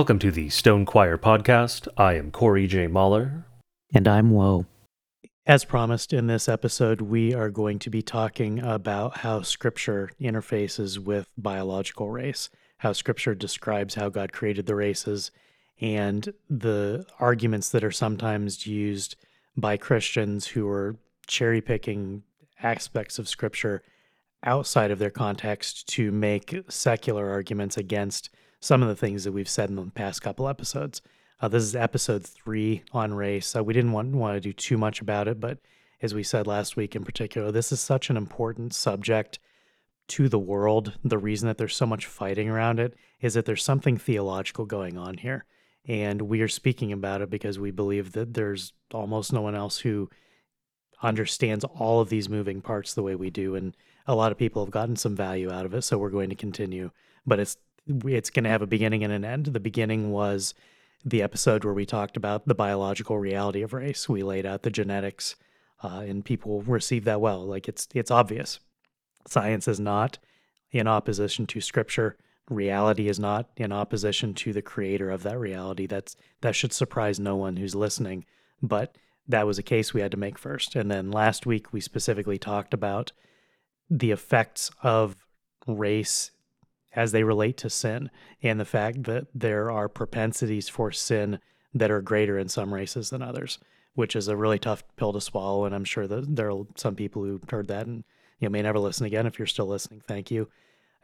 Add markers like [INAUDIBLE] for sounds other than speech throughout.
Welcome to the Stone Choir podcast. I am Corey J. Mahler. And I'm Woe. As promised in this episode, we are going to be talking about how Scripture interfaces with biological race, how Scripture describes how God created the races, and the arguments that are sometimes used by Christians who are cherry picking aspects of Scripture outside of their context to make secular arguments against some of the things that we've said in the past couple episodes. Uh, this is episode three on race. So we didn't want, want to do too much about it, but as we said last week in particular, this is such an important subject to the world. The reason that there's so much fighting around it is that there's something theological going on here. And we are speaking about it because we believe that there's almost no one else who understands all of these moving parts the way we do. And a lot of people have gotten some value out of it. So we're going to continue. But it's it's going to have a beginning and an end. The beginning was the episode where we talked about the biological reality of race. We laid out the genetics, uh, and people received that well. Like it's it's obvious. Science is not in opposition to Scripture. Reality is not in opposition to the creator of that reality. That's that should surprise no one who's listening. But that was a case we had to make first. And then last week we specifically talked about the effects of race as they relate to sin and the fact that there are propensities for sin that are greater in some races than others, which is a really tough pill to swallow. And I'm sure that there are some people who heard that and you know, may never listen again. If you're still listening, thank you.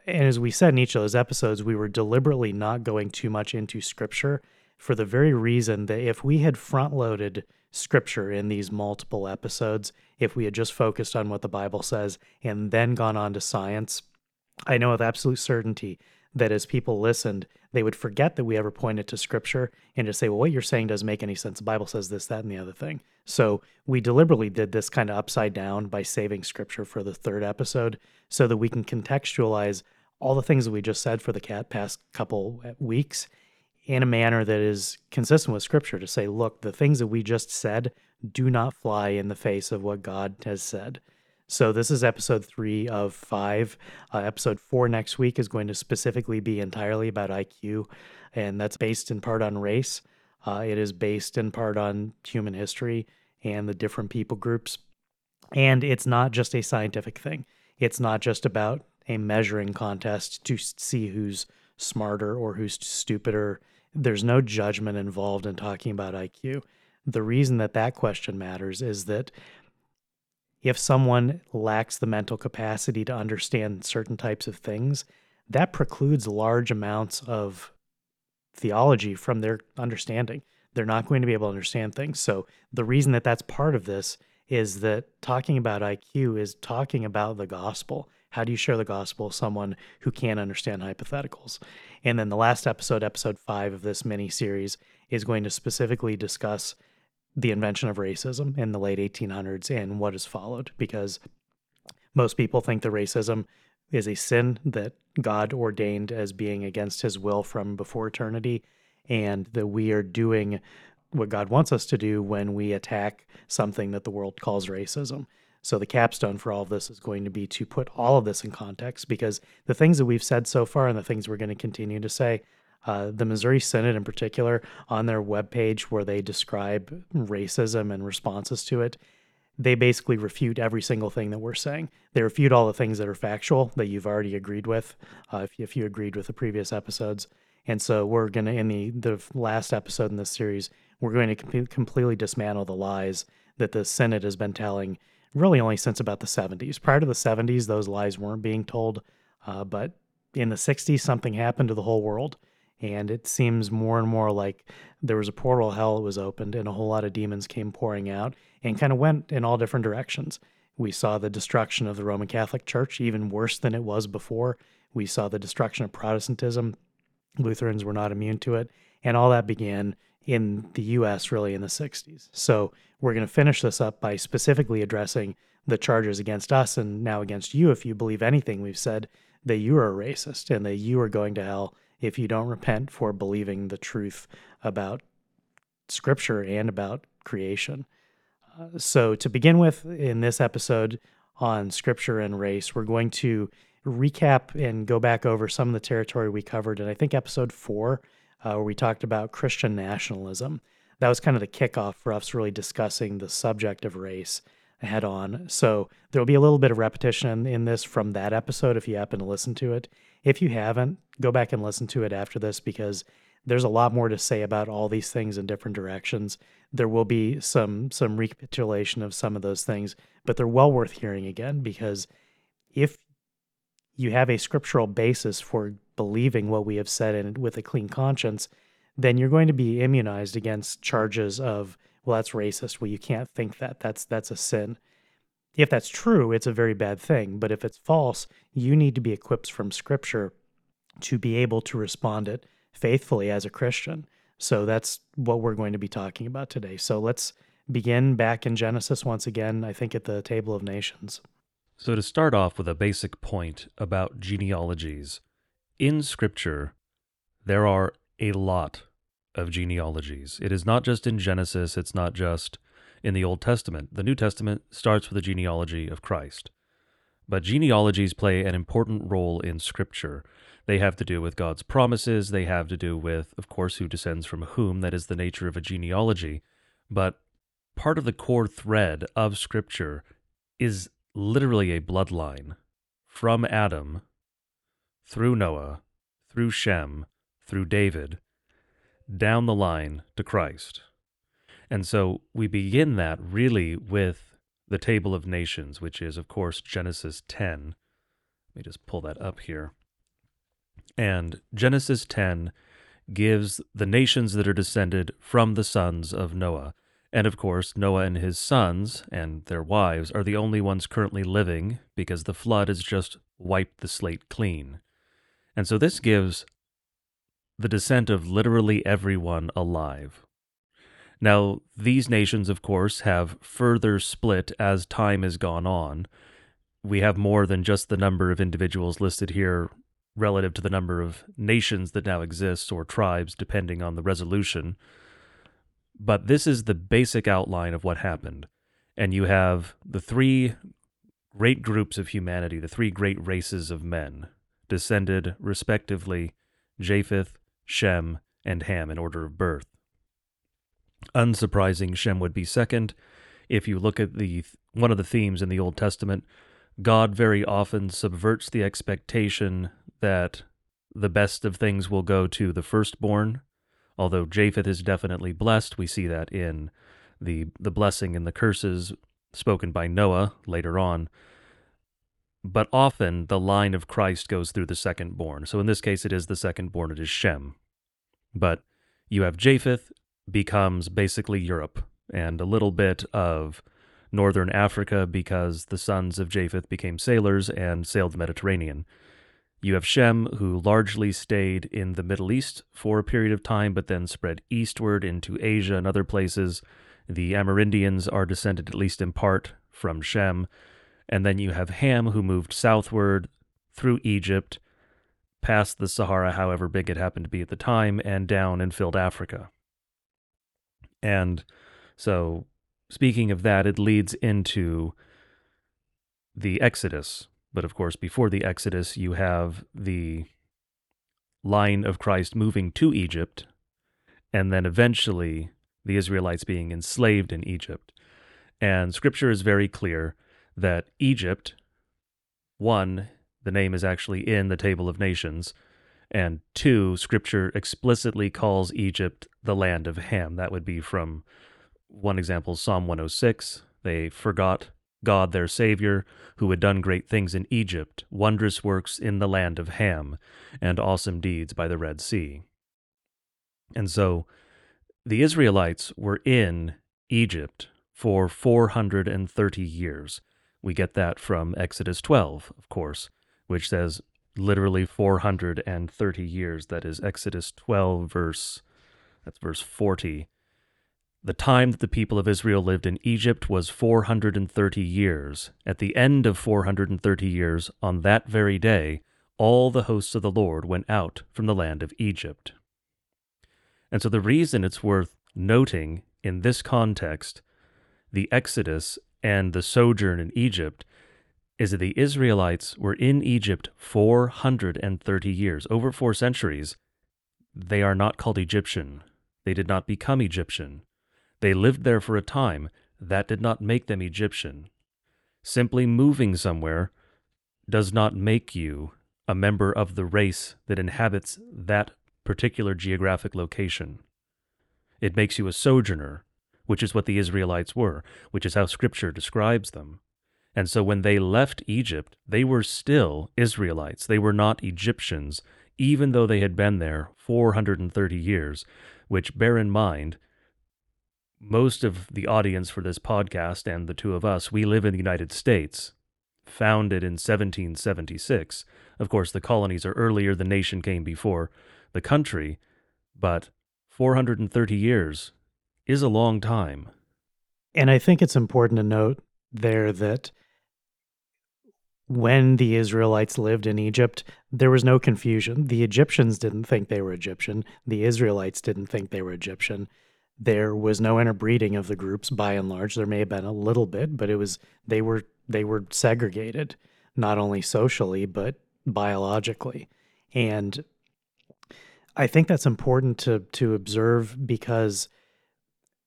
And as we said in each of those episodes, we were deliberately not going too much into scripture for the very reason that if we had front loaded scripture in these multiple episodes, if we had just focused on what the Bible says and then gone on to science, I know with absolute certainty that as people listened, they would forget that we ever pointed to scripture and just say, well, what you're saying doesn't make any sense. The Bible says this, that, and the other thing. So we deliberately did this kind of upside down by saving scripture for the third episode so that we can contextualize all the things that we just said for the past couple eh, weeks in a manner that is consistent with scripture to say, look, the things that we just said do not fly in the face of what God has said. So this is episode three of five. Uh, episode four next week is going to specifically be entirely about IQ, and that's based in part on race. Uh, it is based in part on human history and the different people groups. And it's not just a scientific thing. It's not just about a measuring contest to see who's smarter or who's stupider. There's no judgment involved in talking about IQ. The reason that that question matters is that if someone lacks the mental capacity to understand certain types of things, that precludes large amounts of theology from their understanding. They're not going to be able to understand things. So, the reason that that's part of this is that talking about IQ is talking about the gospel. How do you share the gospel with someone who can't understand hypotheticals? And then the last episode, episode five of this mini series, is going to specifically discuss the invention of racism in the late 1800s and what has followed because most people think that racism is a sin that God ordained as being against his will from before eternity and that we are doing what God wants us to do when we attack something that the world calls racism. So the capstone for all of this is going to be to put all of this in context because the things that we've said so far and the things we're going to continue to say uh, the Missouri Senate in particular, on their webpage where they describe racism and responses to it, they basically refute every single thing that we're saying. They refute all the things that are factual that you've already agreed with, uh, if, if you agreed with the previous episodes. And so we're going to, in the, the last episode in this series, we're going to com- completely dismantle the lies that the Senate has been telling really only since about the 70s. Prior to the 70s, those lies weren't being told. Uh, but in the 60s, something happened to the whole world and it seems more and more like there was a portal hell was opened and a whole lot of demons came pouring out and kind of went in all different directions. We saw the destruction of the roman catholic church even worse than it was before. We saw the destruction of protestantism. Lutherans were not immune to it and all that began in the us really in the 60s so we're going to finish this up by specifically addressing the charges against us and now against you if you believe anything we've said that you are a racist and that you are going to hell if you don't repent for believing the truth about scripture and about creation. Uh, so, to begin with, in this episode on scripture and race, we're going to recap and go back over some of the territory we covered in, I think, episode four. uh, where we talked about Christian nationalism. That was kind of the kickoff for us really discussing the subject of race head on. So there will be a little bit of repetition in, this from that episode if you happen to listen to it. If you haven't, go back and listen to it after this because there's a lot more to say about all these things in different directions. There will be some some recapitulation of some of those things, but they're well worth hearing again because if you have a scriptural basis for believing what we have said and with a clean conscience, then you're going to be immunized against charges of well that's racist. Well you can't think that. That's that's a sin. If that's true it's a very bad thing. But if it's false you need to be equipped from scripture to be able to respond it faithfully as a christian. So that's what we're going to be talking about today. So let's begin back in genesis once again i think at the table of nations. So to start off with a basic point about genealogies in scripture there are a lot of genealogies. It is not just in Genesis, it's not just in the Old Testament. The New Testament starts with the genealogy of Christ. But genealogies play an important role in Scripture. They have to do with God's promises, they have to do with, of course, who descends from whom. That is the nature of a genealogy. But part of the core thread of Scripture is literally a bloodline from Adam through Noah, through Shem, through David, down the line to Christ. And so we begin that really with the table of nations, which is, of course, Genesis 10. Let me just pull that up here. And Genesis 10 gives the nations that are descended from the sons of Noah. And of course, Noah and his sons and their wives are the only ones currently living because the flood has just wiped the slate clean. And so this gives the descent of literally everyone alive. Now, these nations, of course, have further split as time has gone on. We have more than just the number of individuals listed here relative to the number of nations that now exist or tribes, depending on the resolution. But this is the basic outline of what happened. And you have the three great groups of humanity, the three great races of men, descended respectively Japheth, Shem, and Ham in order of birth. Unsurprising, Shem would be second. If you look at the one of the themes in the Old Testament, God very often subverts the expectation that the best of things will go to the firstborn. Although Japheth is definitely blessed, we see that in the the blessing and the curses spoken by Noah later on. But often the line of Christ goes through the second born. So in this case, it is the second born, it is Shem. But you have Japheth becomes basically Europe and a little bit of northern Africa because the sons of Japheth became sailors and sailed the Mediterranean. You have Shem, who largely stayed in the Middle East for a period of time, but then spread eastward into Asia and other places. The Amerindians are descended, at least in part, from Shem. And then you have Ham, who moved southward through Egypt, past the Sahara, however big it happened to be at the time, and down and filled Africa. And so, speaking of that, it leads into the Exodus. But of course, before the Exodus, you have the line of Christ moving to Egypt, and then eventually the Israelites being enslaved in Egypt. And scripture is very clear that Egypt, one, the name is actually in the Table of Nations, and two, scripture explicitly calls Egypt the land of Ham. That would be from one example, Psalm 106. They forgot God, their Savior, who had done great things in Egypt, wondrous works in the land of Ham, and awesome deeds by the Red Sea. And so the Israelites were in Egypt for 430 years. We get that from Exodus 12, of course, which says literally 430 years. That is Exodus 12, verse, that's verse 40. The time that the people of Israel lived in Egypt was 430 years. At the end of 430 years, on that very day, all the hosts of the Lord went out from the land of Egypt. And so the reason it's worth noting in this context the Exodus and the sojourn in Egypt is that the Israelites were in Egypt 430 years, over four centuries. they are not called Egyptian. They did not become Egyptian. They lived there for a time. That did not make them Egyptian. Simply moving somewhere does not make you a member of the race that inhabits that particular geographic location. It makes you a sojourner, which is what the Israelites were, which is how Scripture describes them. And so when they left Egypt, they were still Israelites. They were not Egyptians, even though they had been there 430 years, which, bear in mind, most of the audience for this podcast and the two of us, we live in the United States, founded in 1776. Of course, the colonies are earlier, the nation came before the country, but 430 years is a long time. And I think it's important to note there that when the Israelites lived in Egypt, there was no confusion. The Egyptians didn't think they were Egyptian. The Israelites didn't think they were Egyptian. There was no interbreeding of the groups by and large. There may have been a little bit, but it was they were they were segregated, not only socially but biologically. And I think that's important to to observe because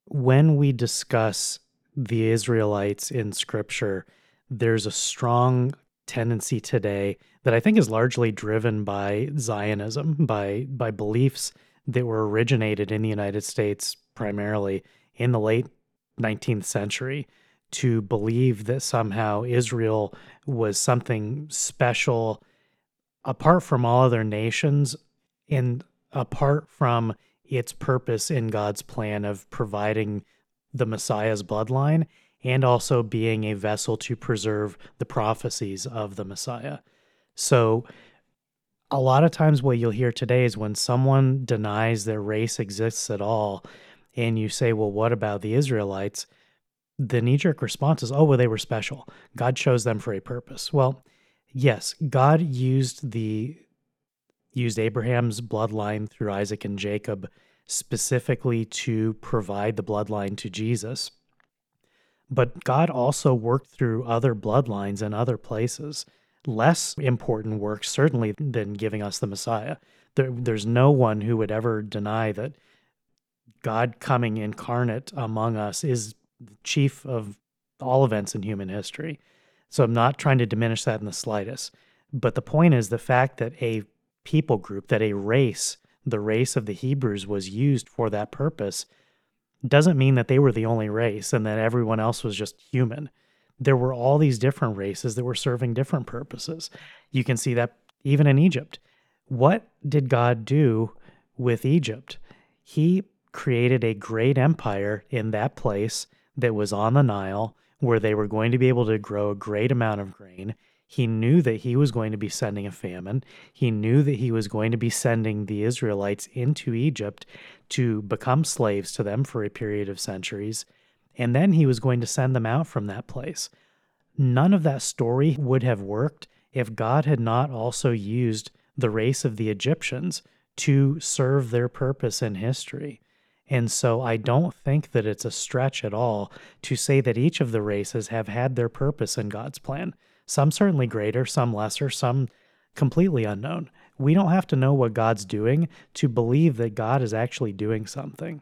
when we discuss the Israelites in scripture, there's a strong tendency today that I think is largely driven by Zionism, by by beliefs that were originated in the United States primarily in the late 19th century to believe that somehow Israel was something special apart from all other nations and apart from its purpose in God's plan of providing the Messiah's bloodline and also being a vessel to preserve the prophecies of the Messiah. So, a lot of times, what you'll hear today is when someone denies their race exists at all, and you say, Well, what about the Israelites? The knee jerk response is, Oh, well, they were special. God chose them for a purpose. Well, yes, God used the used Abraham's bloodline through Isaac and Jacob specifically to provide the bloodline to Jesus. But God also worked through other bloodlines and other places. Less important work, certainly, than giving us the Messiah. There, there's no one who would ever deny that God coming incarnate among us is chief of all events in human history. So I'm not trying to diminish that in the slightest. But the point is the fact that a people group, that a race, the race of the Hebrews, was used for that purpose doesn't mean that they were the only race and that everyone else was just human. There were all these different races that were serving different purposes. You can see that even in Egypt. What did God do with Egypt? He created a great empire in that place that was on the Nile where they were going to be able to grow a great amount of grain. He knew that he was going to be sending a famine. He knew that he was going to be sending the Israelites into Egypt to become slaves to them for a period of centuries. And then he was going to send them out from that place. None of that story would have worked if God had not also used the race of the Egyptians to serve their purpose in history. And so I don't think that it's a stretch at all to say that each of the races have had their purpose in God's plan some certainly greater, some lesser, some completely unknown. We don't have to know what God's doing to believe that God is actually doing something.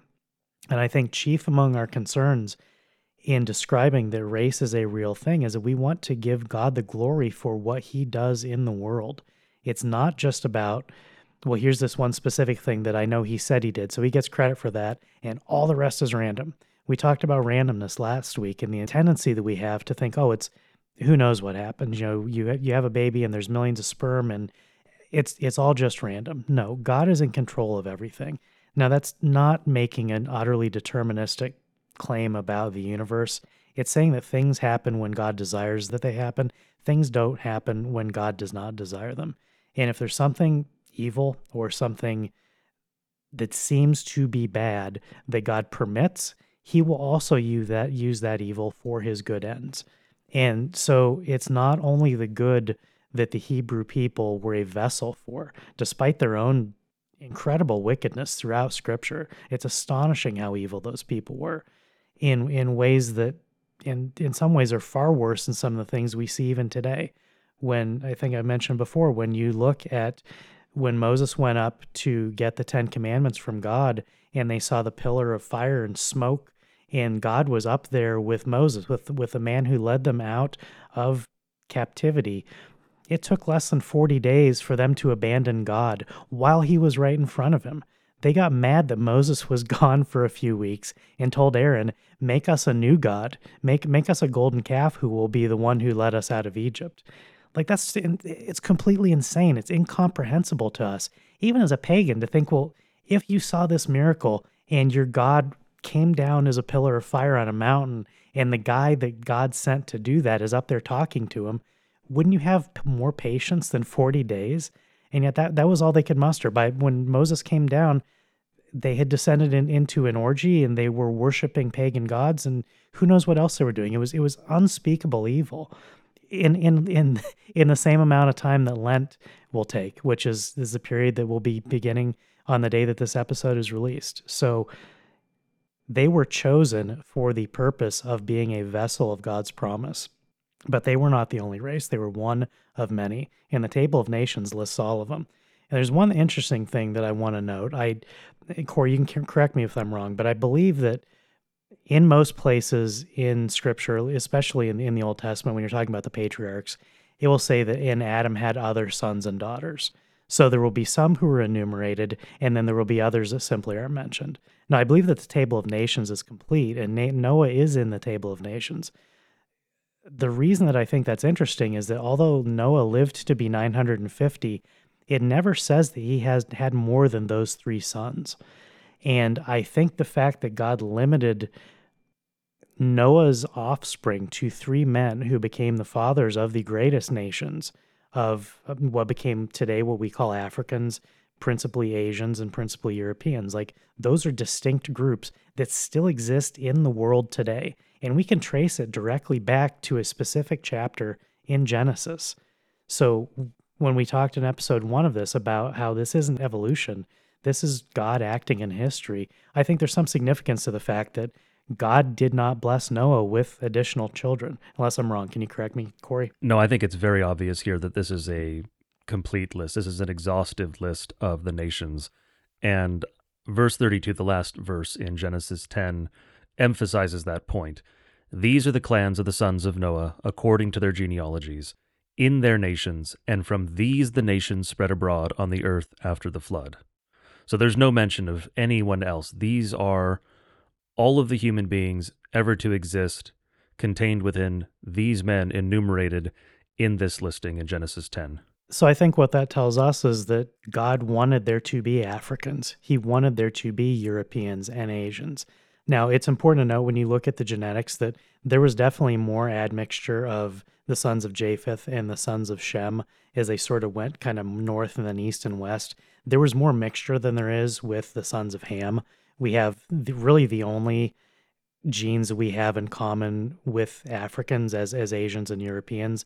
And I think chief among our concerns in describing that race is a real thing is that we want to give God the glory for what he does in the world. It's not just about, well, here's this one specific thing that I know he said he did, so he gets credit for that, and all the rest is random. We talked about randomness last week and the tendency that we have to think, oh, it's who knows what happens? You know, you you have a baby and there's millions of sperm and it's it's all just random. No, God is in control of everything. Now that's not making an utterly deterministic claim about the universe. It's saying that things happen when God desires that they happen. Things don't happen when God does not desire them. And if there's something evil or something that seems to be bad that God permits, he will also use that use that evil for his good ends. And so it's not only the good that the Hebrew people were a vessel for, despite their own incredible wickedness throughout scripture. It's astonishing how evil those people were in in ways that in in some ways are far worse than some of the things we see even today. When I think I mentioned before, when you look at when Moses went up to get the Ten Commandments from God and they saw the pillar of fire and smoke, and God was up there with Moses, with, with the man who led them out of captivity. It took less than 40 days for them to abandon God while he was right in front of him. They got mad that Moses was [LAUGHS] gone for a few weeks and told Aaron, "Make us a new god. Make make us a golden calf who will be the one who led us out of Egypt." Like that's it's completely insane. It's incomprehensible to us, even as a pagan, to think, well, if you saw this miracle and your God came down as a pillar of fire on a mountain, and the guy that God sent to do that is up there talking to him, wouldn't you have more patience than 40 days? And yet that, that was all they could muster. By when Moses came down, they had descended in, into an orgy and they were worshiping pagan gods and who knows what else they were doing. It was it was unspeakable evil in in in in the same amount of time that Lent will take, which is is the period that will be beginning on the day that this episode is released. So they were chosen for the purpose of being a vessel of God's promise. But they were not the only race. They were one of many. And the Table of Nations lists all of them. And there's one interesting thing that I want to note. I, Corey, you can correct me if I'm wrong, but I believe that in most places in Scripture, especially in, in the Old Testament, when you're talking about the patriarchs, it will say that in Adam had other sons and daughters. So there will be some who are enumerated, and then there will be others that simply are mentioned. Now, I believe that the Table of Nations is complete, and Noah is in the Table of Nations the reason that I think that's interesting is that although Noah lived to be 950, it never says that he has had more than those three sons. And I think the fact that God limited Noah's offspring to three men who became the fathers of the greatest nations of what became today what we call Africans, principally Asians, and principally Europeans. Like those are distinct groups that still exist in the world today. And we can trace it directly back to a specific chapter in Genesis. So when we talked in episode one of this about how this isn't evolution, this is God acting in history, I think there's some significance to the fact that God did not bless Noah with additional children. Unless I'm wrong. Can you correct me, Corey? No, I think it's very obvious here that this is a complete list. This is an exhaustive list of the nations. And verse 32, the last verse in Genesis 10, emphasizes that point. These are the clans of the sons of Noah, according to their genealogies, in their nations, and from these the nations spread abroad on the earth after the flood. So there's no mention of anyone else. These are all of the human beings ever to exist contained within these men enumerated in this listing in Genesis 10. So I think what that tells us is that God wanted there to be Africans. He wanted there to be Europeans and Asians. Now, it's important to note when you look at the genetics that there was definitely more admixture of the sons of Japheth and the sons of Shem as they sort of went kind of north and then east and west. There was more mixture than there is with the sons of Ham. We have the, really the only genes we have in common with Africans as as Asians and Europeans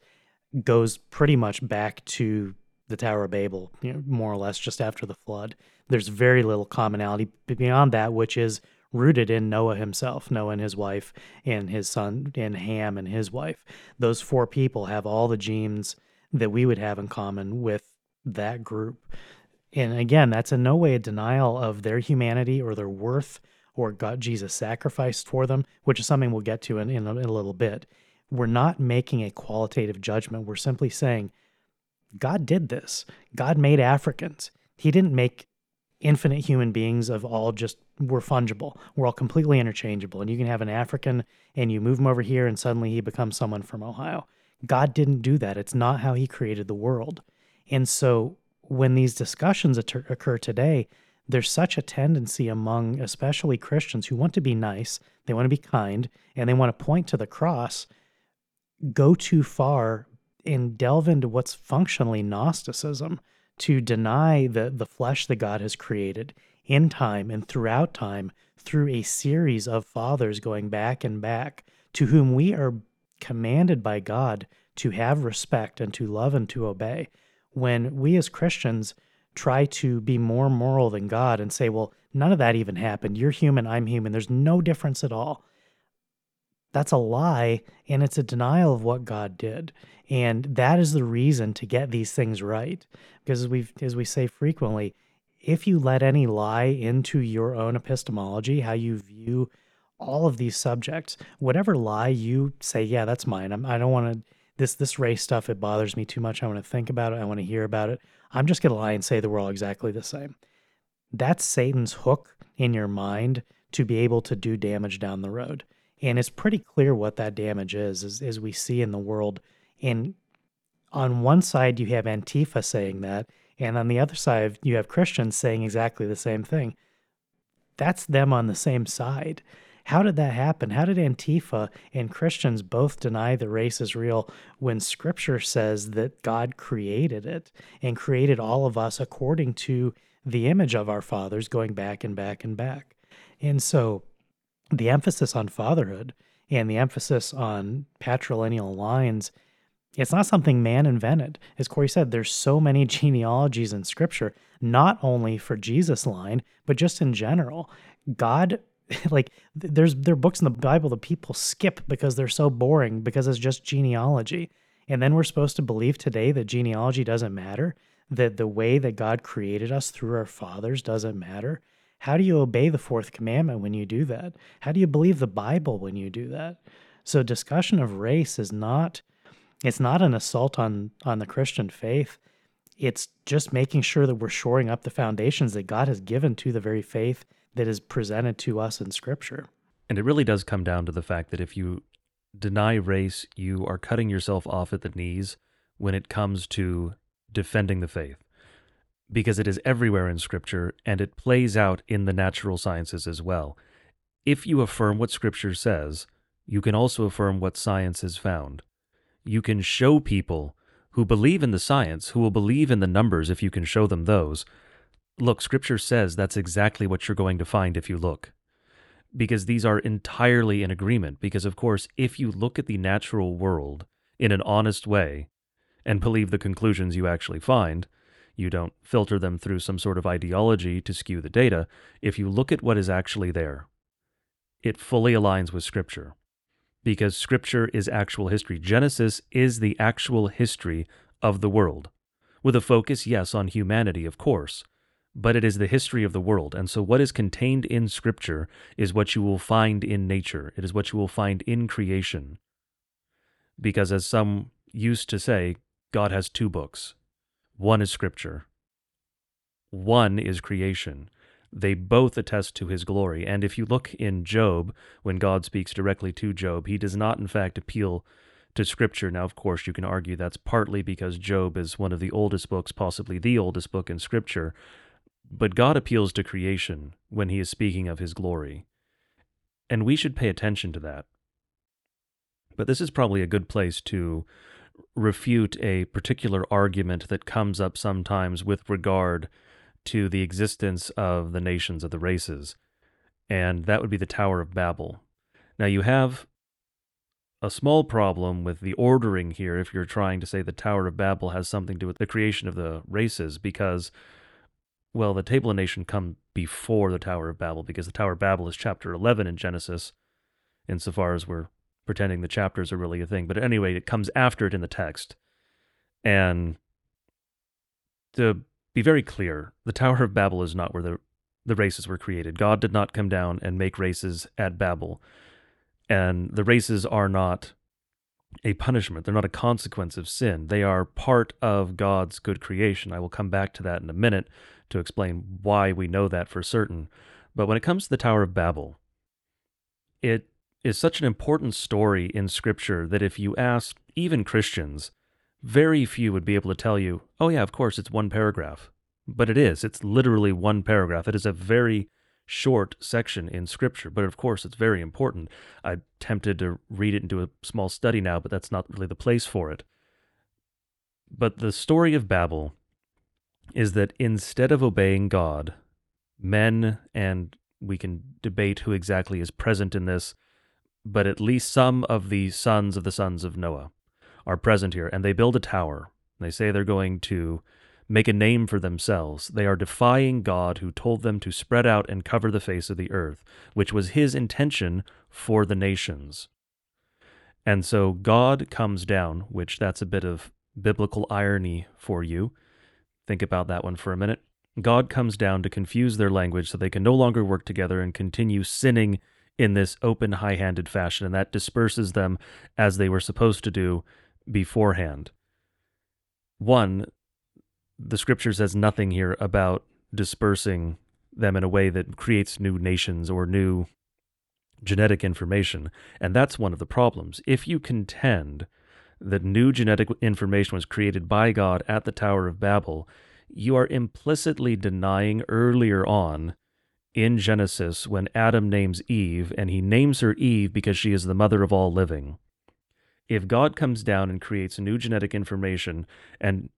goes pretty much back to the Tower of Babel, you know, more or less just after the flood. There's very little commonality beyond that, which is rooted in Noah himself, Noah and his wife, and his son, and Ham and his wife. Those four people have all the genes that we would have in common with that group. And again, that's in no way a denial of their humanity or their worth or God Jesus sacrificed for them, which is something we'll get to in, in, a, in a little bit. We're not making a qualitative judgment. We're simply saying, God did this. God made Africans. He didn't make infinite human beings of all just we're fungible. We're all completely interchangeable. And you can have an African and you move him over here and suddenly he becomes someone from Ohio. God didn't do that. It's not how he created the world. And so when these discussions occur today, there's such a tendency among especially Christians who want to be nice, they want to be kind, and they want to point to the cross, go too far and delve into what's functionally Gnosticism to deny the, the flesh that God has created in time and throughout time through a series of fathers going back and back to whom we are commanded by God to have respect and to love and to obey. When we as Christians try to be more moral than God and say, well, none of that even happened. You're human, I'm human. There's no difference at all. That's a lie, and it's a denial of what God did. And that is the reason to get these things right. Because as we as we say frequently, if you let any lie into your own epistemology, how you view all of these subjects, whatever lie you say, yeah, that's mine. I'm, I don't want to this this race stuff. It bothers me too much. I want to think about it. I want to hear about it. I'm just gonna lie and say that we're all exactly the same. That's Satan's hook in your mind to be able to do damage down the road. And it's pretty clear what that damage is, as, as we see in the world. And on one side, you have Antifa saying that, and on the other side, you have Christians saying exactly the same thing. That's them on the same side. How did that happen? How did Antifa and Christians both deny the race is real when scripture says that God created it and created all of us according to the image of our fathers going back and back and back? And so the emphasis on fatherhood and the emphasis on patrilineal lines it's not something man invented. As Corey said, there's so many [LAUGHS] genealogies in scripture, not only for Jesus' line, but just in general. God [LAUGHS] like there's there are books in the Bible that people skip because they're so boring because it's just genealogy. And then we're supposed to believe today that genealogy doesn't matter, that the way that God created us through our fathers doesn't matter. How do you obey the fourth commandment when you do that? How do you believe the Bible when you do that? So discussion of race is not it's not an assault on on the Christian faith. It's just making sure that we're shoring up the foundations that God has given to the very faith that is presented to us in Scripture. And it really does come down to the fact that if you deny race, you are cutting yourself off at the knees when it comes to defending the faith. Because it is everywhere in Scripture and it plays out in the natural sciences as well. If you affirm what Scripture says, you can also affirm what science has found. You can show people who believe in the science, who will believe in the numbers if you can show them those, look, scripture says that's exactly what you're going to find if you look. Because these are entirely in agreement. Because, of course, if you look at the natural world in an honest way and believe the conclusions you actually find, you don't filter them through some sort of ideology to skew the data. If you look at what is actually there, it fully aligns with Scripture. Because Scripture is actual history. Genesis is the actual history of the world, with a focus, yes, on humanity, of course, but it is the history of the world. And so, what is contained in Scripture is what you will find in nature, it is what you will find in creation. Because, as some used to say, God has two books one is Scripture, one is creation. They both attest to his glory. And if you look in Job, when God speaks directly to Job, he does not, in fact, appeal to Scripture. Now, of course, you can argue that's partly because Job is one of the oldest books, possibly the oldest book in Scripture, but God appeals to creation when he is speaking of his glory. And we should pay attention to that. But this is probably a good place to refute a particular argument that comes up sometimes with regard to the existence of the nations of the races, and that would be the Tower of Babel. Now, you have a small problem with the ordering here if you're trying to say the Tower of Babel has something to do with the creation of the races, because well, the Table of Nation come before the Tower of Babel because the Tower of Babel is chapter 11 in Genesis, insofar as we're pretending the chapters are really a thing. But anyway, it comes after it in the text. And to be very clear, the Tower of Babel is not where the, the races were created. God did not come down and make races at Babel. And the races are not a punishment. They're not a consequence of sin. They are part of God's good creation. I will come back to that in a minute to explain why we know that for certain. But when it comes to the Tower of Babel, it is such an important story in Scripture that if you ask even Christians, very few would be able to tell you, oh, yeah, of course, it's one paragraph. But it is. It's literally one paragraph. It is a very short section in Scripture, but of course, it's very important. I'm tempted to read it and do a small study now, but that's not really the place for it. But the story of Babel is that instead of obeying God, men, and we can debate who exactly is present in this, but at least some of the sons of the sons of Noah are present here, and they build a tower. They say they're going to make a name for themselves. They are defying God who told them to spread out and cover the face of the earth, which was his intention for the nations. And so God comes down, which that's a bit of biblical irony for you. Think about that one for a minute. God comes down to confuse their language so they can no longer work together and continue sinning in this open, high handed fashion, and that disperses them as they were supposed to do beforehand. One, the scripture says nothing here about dispersing them in a way that creates new nations or new genetic information. And that's one of the problems. If you contend that new genetic information was created by God at the Tower of Babel, you are implicitly denying earlier on in Genesis when Adam names Eve, and he names her Eve because she is the mother of all living. If God comes down and creates new genetic information and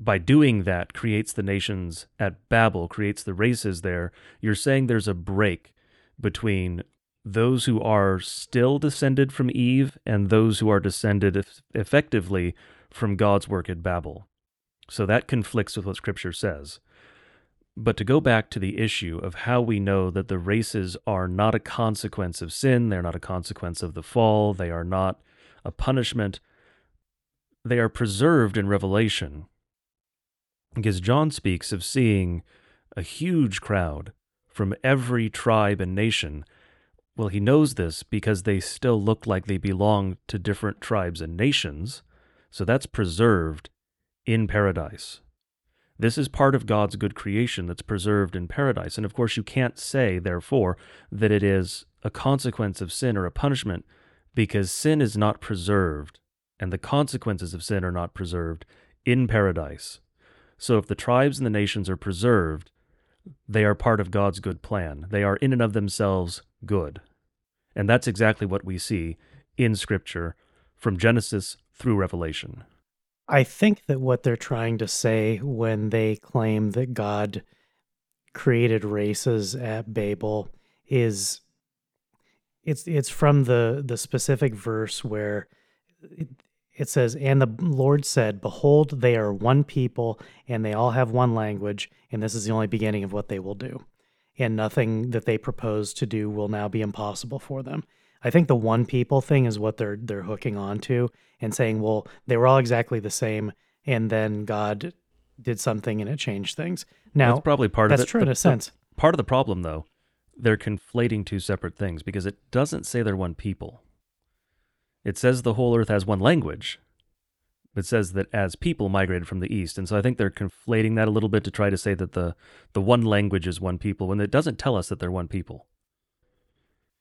by doing that creates the nations at Babel, creates the races there, you're saying there's a break between those who are still descended from Eve and those who are descended effectively from God's work at Babel. So that conflicts with what Scripture says. But to go back to the issue of how we know that the races are not a consequence of sin, they're not a consequence of the fall, they are not a punishment, they are preserved in Revelation. Because John speaks of seeing a huge crowd from every tribe and nation. Well, he knows this because they still look like they belong to different tribes and nations, so that's preserved in paradise. This is part of God's good creation that's preserved in paradise. And of course, you can't say, therefore, that it is a consequence of sin or a punishment because sin is not preserved and the consequences of sin are not preserved in paradise. So if the tribes and the nations are preserved, they are part of God's good plan. They are in and of themselves good. And that's exactly what we see in Scripture from Genesis through Revelation. I think that what they're trying to say when they claim that God created races at Babel is it's it's from the the specific verse where it, says and the Lord said behold they are one people and they all have one language and this is the only beginning of what they will do and nothing that they propose to do will now be impossible for them. I think the one people thing is what they're they're hooking on to and saying, well, they were all exactly the same, and then God did something and it changed things. Now that's probably part of it. That's true in a sense. Part of the problem, though, they're conflating two separate things because it doesn't say they're one people. It says the whole earth has one language. It says that as people migrated from the east, and so I think they're conflating that a little bit to try to say that the the one language is one people when it doesn't tell us that they're one people.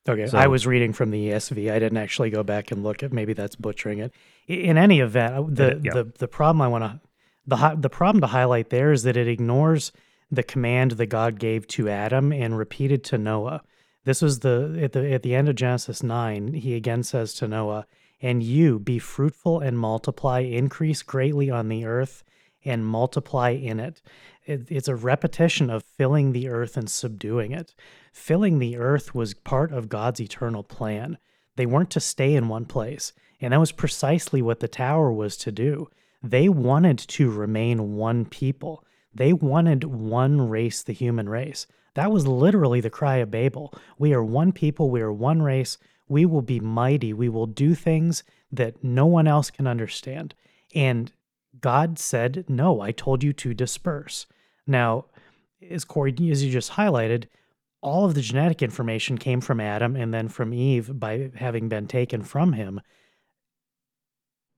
Okay, so, I was reading from the ESV. I didn't actually go back and look at. Maybe that's butchering it. In any event, the yeah. the the problem I want to the the problem to highlight there is that it ignores the command that God gave to Adam and repeated to Noah. This was the at the at the end of Genesis nine. He again says to Noah, "And you be fruitful and multiply, increase greatly on the earth, and multiply in it." it it's a repetition of filling the earth and subduing it filling the earth was part of God's eternal plan. They weren't to stay in one place. And that was precisely what the tower was to do. They wanted to remain one people. They wanted one race, the human race. That was literally the cry of Babel. We are one people, we are one race. We will be mighty. We will do things that no one else can understand. And God said, No, I told you to disperse. Now, as Corey, as you just highlighted, all of the genetic information came from Adam and then from Eve by having been taken from him.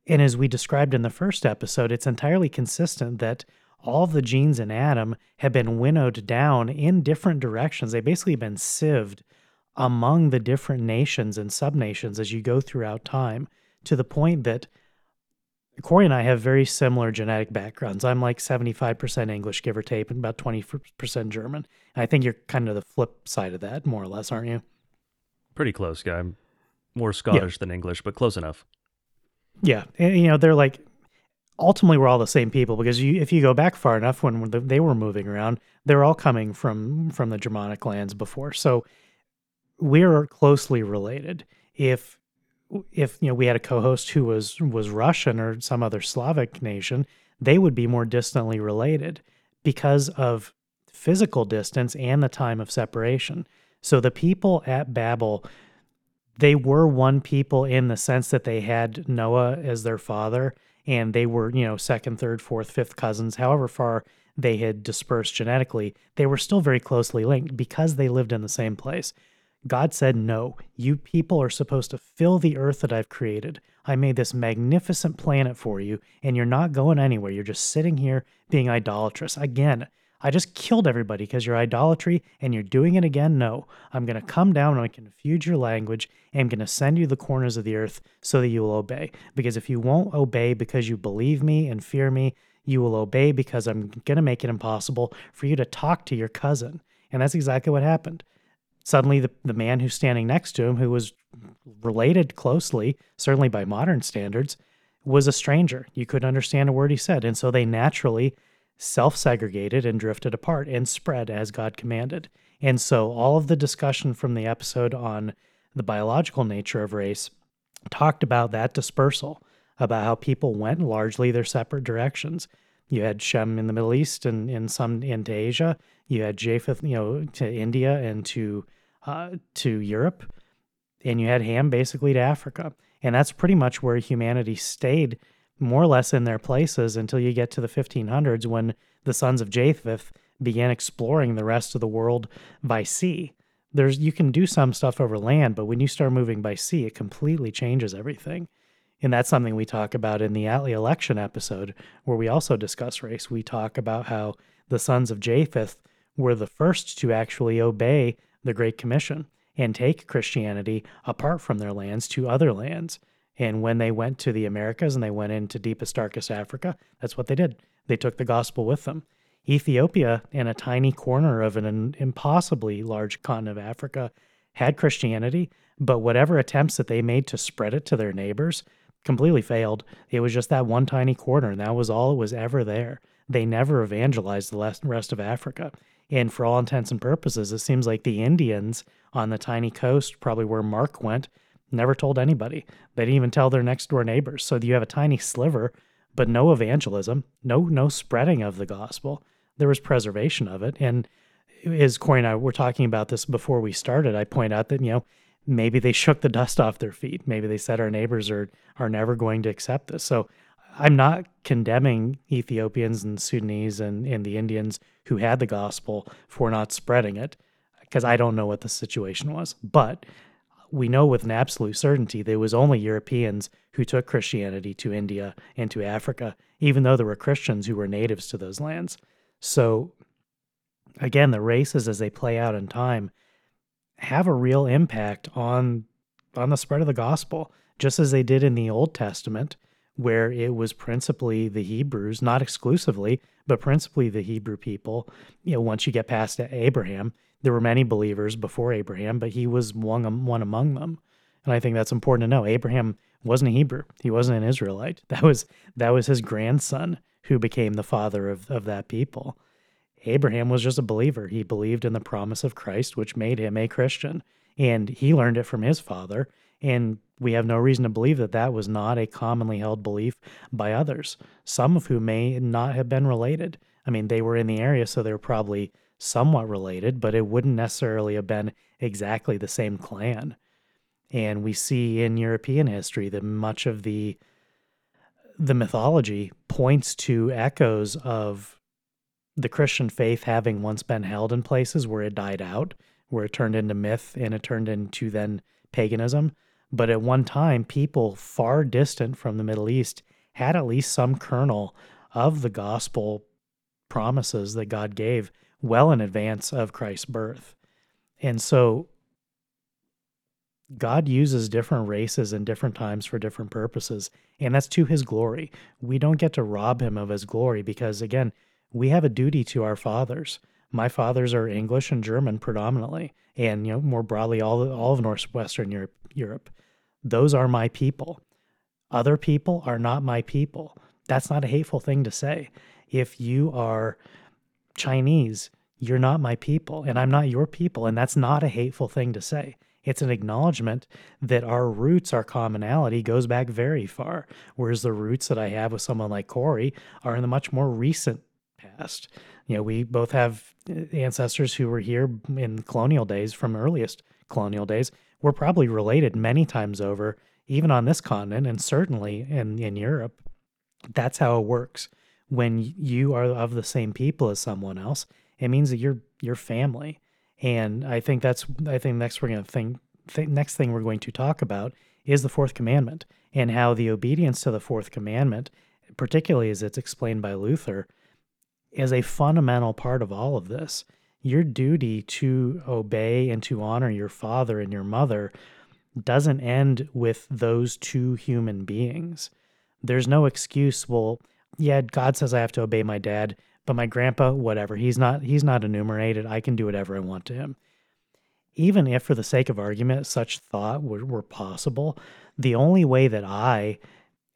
And as we described in the first episode, it's entirely consistent that all the genes in Adam have been winnowed down in different directions. They've basically been sieved among the different nations and subnations as you go throughout time to the point that Corey and I have very similar genetic backgrounds. I'm like 75% English, give or take, and about 20% German. And I think you're kind of the flip side of that, more or less, aren't you? Pretty close, guy. I'm more Scottish yeah. than English, but close enough. Yeah. And, you know, they're like, ultimately, we're all the same people because you, if you go back far enough when they were moving around, they're all coming from, from the Germanic lands before. So we're closely related. If if you know we had a co-host who was was Russian or some other Slavic nation, they would be more distantly related because of physical distance and the time of separation. So the people at Babel, they were one people in the sense that they had Noah as their father and they were, you know, second, third, fourth, fifth cousins, however far they had dispersed genetically, they were still very closely linked because they lived in the same place. God said, No, you people are supposed to fill the earth that I've created. I made this magnificent planet for you, and you're not going anywhere. You're just sitting here being idolatrous. Again, I just killed everybody because you're idolatry and you're doing it again. No, I'm going to come down and I confuse your language and I'm going to send you the corners of the earth so that you will obey. Because if you won't obey because you believe me and fear me, you will obey because I'm going to make it impossible for you to talk to your cousin. And that's exactly what happened. Suddenly, the, the man who's standing next to him, who was related closely, certainly by modern standards, was a stranger. You couldn't understand a word he said. And so they naturally self segregated and drifted apart and spread as God commanded. And so all of the discussion from the episode on the biological nature of race talked about that dispersal, about how people went largely their separate directions. You had Shem in the Middle East and, in some into Asia. You had Japheth, you know, to India and to uh, to Europe, and you had Ham basically to Africa. And that's pretty much where humanity stayed more or less in their places until you get to the 1500s when the sons of Japheth began exploring the rest of the world by sea. There's you can do some stuff over land, but when you start moving by sea, it completely changes everything. And that's something we talk about in the Atlee election episode, where we also discuss race. We talk about how the sons of Japheth were the first to actually obey the Great Commission and take Christianity apart from their lands to other lands. And when they went to the Americas and they went into deepest, darkest Africa, that's what they did. They took the gospel with them. Ethiopia, in a tiny corner of an impossibly large continent of Africa, had Christianity, but whatever attempts that they made to spread it to their neighbors completely failed. It was just that one tiny corner, and that was all it was ever there. They never evangelized the rest of Africa. And for all intents and purposes, it seems like the Indians on the tiny coast, probably where Mark went, Never told anybody. They didn't even tell their next door neighbors. So you have a tiny sliver, but no evangelism, no no spreading of the gospel. There was preservation of it. And as Corey and I were talking about this before we started, I point out that, you know, maybe they [LAUGHS] shook the dust off their feet. Maybe they said our neighbors are are never going to accept this. So I'm not condemning Ethiopians and Sudanese and, and the Indians who had the gospel for not spreading it, because I don't know what the situation was. But we know with an absolute certainty there was only Europeans who took Christianity to India and to Africa, even though there were Christians who were natives to those lands. So, again, the races as they play out in time have a real impact on on the spread of the gospel, just as they did in the Old Testament, where it was principally the Hebrews, not exclusively, but principally the Hebrew people. You know, once you get past Abraham, there were many believers before Abraham, but he was one, one among them. And I think that's important to know. Abraham wasn't a Hebrew. He wasn't an Israelite. That was that was his grandson who became the father of, of that people. Abraham was just a believer. He believed in the promise of Christ, which made him a Christian. And he learned it from his father. And we have no reason to believe that that was not a commonly held belief by others, some of whom may not have been related. I mean, they were in the area, so they were probably somewhat related, but it wouldn't necessarily have been exactly the same clan. And we see in European history that much of the the mythology points to echoes of the Christian faith having once been held in places where it died out, where it turned into myth and it turned into then paganism. But at one time, people far distant from the Middle East had at least some kernel of the gospel promises that God gave well in advance of Christ's birth. And so God uses different races and different times for different purposes, and that's to his glory. We don't get to rob him of his glory because, again, we have a duty to our fathers. My fathers are English and German predominantly, and you know more broadly all all of northwestern Europe. Europe. Those are my people. Other people are not my people. That's not a hateful thing to say. If you are Chinese, you're not my people and I'm not your people. And that's not a hateful thing to say. It's an acknowledgement that our roots, our commonality goes back very far. Whereas the roots that I have with someone like Corey are in the much more recent past. You know, we both have uh, ancestors who were here in colonial days from earliest colonial days. We're probably related many times over, even on this continent and certainly in, in Europe. That's how it works. When you are of the same people as someone else, it means that you're your family. And I think that's I think next we're going to think th- next thing we're going to talk about is the fourth commandment and how the obedience to the fourth commandment, particularly as it's explained by Luther, is a fundamental part of all of this. Your duty to obey and to honor your father and your mother doesn't end with those two human beings. There's no excuse, well, yeah, God says I have to obey my dad, but my grandpa, whatever, he's not he's not enumerated. I can do whatever I want to him. Even if for the sake of argument such thought were, were possible, the only way that I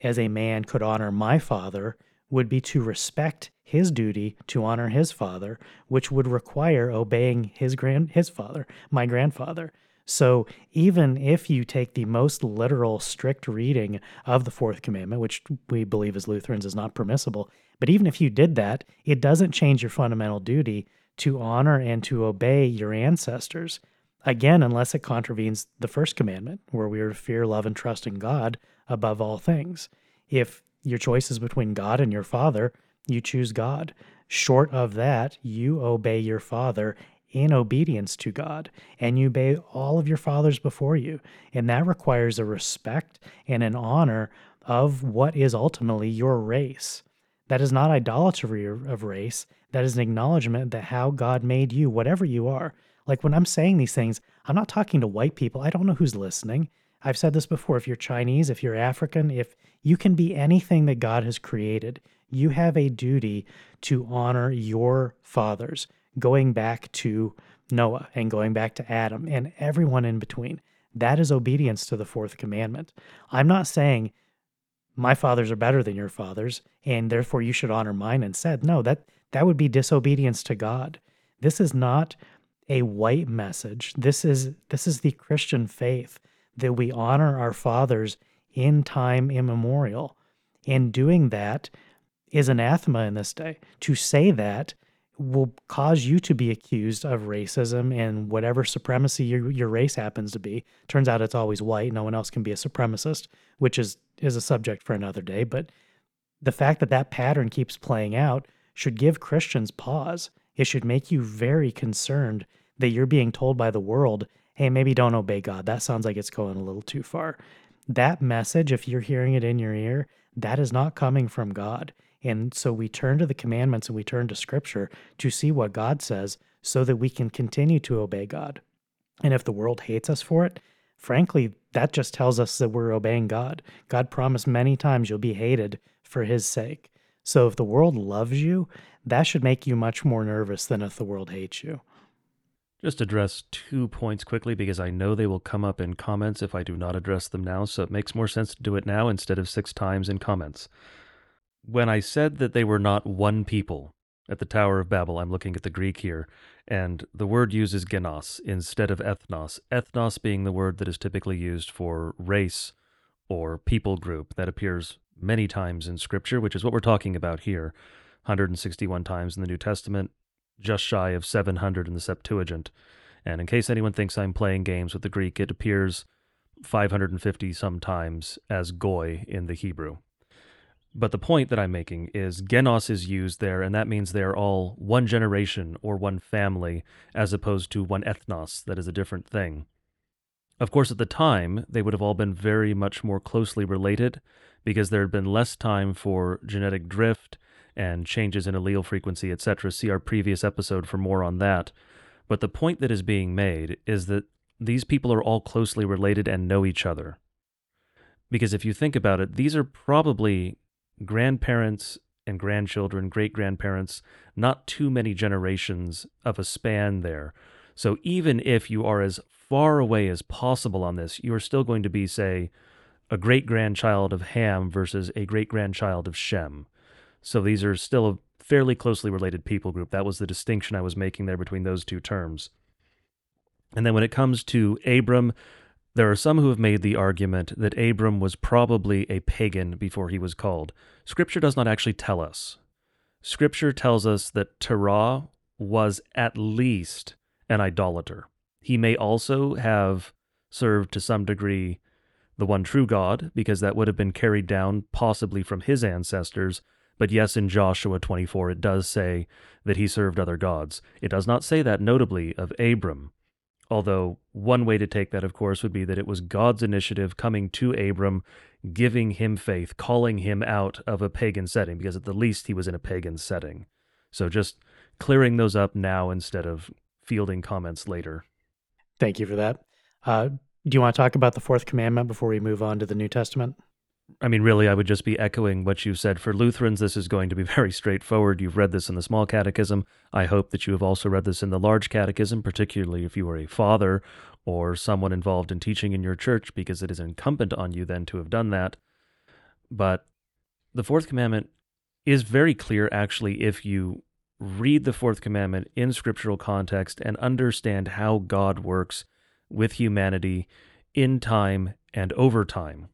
as a man could honor my father would be to respect his duty to honor his father, which would require obeying his grand his father, my grandfather. So even if you take the most literal, strict reading of the fourth commandment, which we believe as Lutherans is not permissible, but even if you did that, it doesn't change your fundamental duty to honor and to obey your ancestors. Again, unless it contravenes the first commandment, where we are to fear, love, and trust in God above all things. If your choice is between God and your father, you choose God. Short of that, you obey your father in obedience to God, and you obey all of your fathers before you. And that requires a respect and an honor of what is ultimately your race. That is not idolatry of race. That is an acknowledgement that how God made you, whatever you are. Like when I'm saying these things, I'm not talking to white people. I don't know who's listening. I've said this before. If you're Chinese, if you're African, if you can be anything that God has created, you have a duty to honor your fathers, going back to Noah and going back to Adam and everyone in between. That is obedience to the fourth commandment. I'm not saying my fathers are better than your fathers and therefore you should honor mine instead. No, that that would be disobedience to God. This is not a white message. This is this is the Christian faith that we honor our fathers in time immemorial. And doing that is anathema in this day. To say that will cause you to be accused of racism and whatever supremacy your, your race happens to be. Turns out it's always white. No one else can be a supremacist, which is is a subject for another day. But the fact that that pattern keeps playing out should give Christians pause. It should make you very concerned that you're being told by the world, hey, maybe don't obey God. That sounds like it's going a little too far. That message, if you're hearing it in your ear, that is not coming from God. And so we turn to the commandments and we turn to scripture to see what God says so that we can continue to obey God. And if the world hates us for it, frankly, that just tells us that we're obeying God. God promised many times you'll be hated for his sake. So if the world loves you, that should make you much more nervous than if the world hates you. Just address two points quickly because I know they will come up in comments if I do not address them now, so it makes more sense to do it now instead of six times in comments. When I said that they were not one people at the Tower of Babel, I'm looking at the Greek here, and the word uses genos instead of ethnos, ethnos being the word that is typically used for race or people group that appears many times in Scripture, which is what we're talking about here 161 times in the New Testament, just shy of 700 in the Septuagint. And in case anyone thinks I'm playing games with the Greek, it appears 550 sometimes as goy in the Hebrew. But the point that I'm making is genos is used there, and that means they're all one generation or one family, as opposed to one ethnos, that is a different thing. Of course, at the time, they would have all been very much more closely related because there had been less time for genetic drift and changes in allele frequency, etc. See our previous episode for more on that. But the point that is being made is that these people are all closely related and know each other. Because if you think about it, these are probably grandparents and grandchildren, great grandparents, not too many generations of a span there. So even if you are as far away as possible on this, you are still going to be, say, a great grandchild of Ham versus a great grandchild of Shem. So these are still a fairly closely related people group. That was the distinction I was making there between those two terms. And then when it comes to Abram, there are some who have made the argument that Abram was probably a pagan before he was called. Scripture does not actually tell us. Scripture tells us that Terah was at least an idolater. He may also have served to some degree the one true God, because that would have been carried down possibly from his ancestors. But yes, in Joshua 24, it does say that he served other gods. It does not say that notably of Abram. Although, one way to take that, of course, would be that it was God's initiative coming to Abram, giving him faith, calling him out of a pagan setting, because at the least he was in a pagan setting. So just clearing those up now instead of fielding comments later. Thank you for that. Uh, do you want to talk about the fourth commandment before we move on to the New Testament? I mean, really, I would just be echoing what you said. For Lutherans, this is going to be [LAUGHS] very straightforward. You've read this in the small catechism. I hope that you have also read this in the large catechism, particularly if you are a father or someone involved in teaching in your church, because it is incumbent on you then to have done that. But the fourth commandment is very clear, actually, if you read the fourth commandment in scriptural context and understand how God works with humanity in time and over time.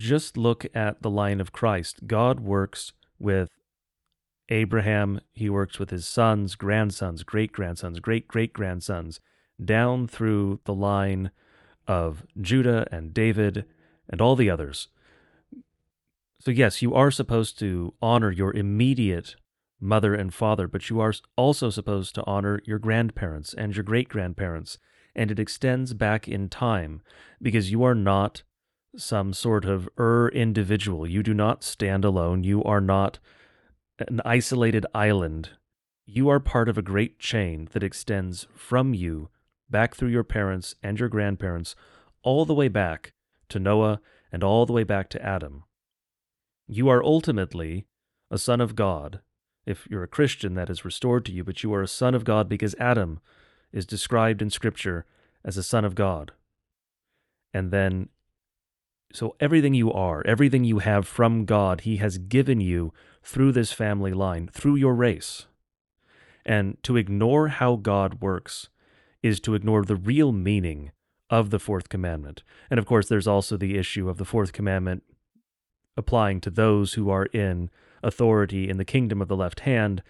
Just look at the line of Christ. God works with Abraham, he works with his sons, grandsons, great grandsons, great great grandsons, down through the line of Judah and David and all the others. So, yes, you are supposed to honor your immediate mother and father, but you are also supposed to honor your grandparents and your great grandparents and it extends back in time because you are not some sort of er individual. You do not stand alone. You are not an isolated island. You are part of a great chain that extends from you back through your parents and your grandparents all the way back to Noah and all the way back to Adam. You are ultimately a son of God. If you're a Christian, that is restored to you, but you are a son of God because Adam is described in Scripture as a son of God. And then, so everything you are, everything you have from God, He has given you through this family line, through your race. And to ignore how God works is to ignore the real meaning of the fourth commandment. And of course, there's also the issue of the fourth commandment applying to those who are in authority in the kingdom of the left hand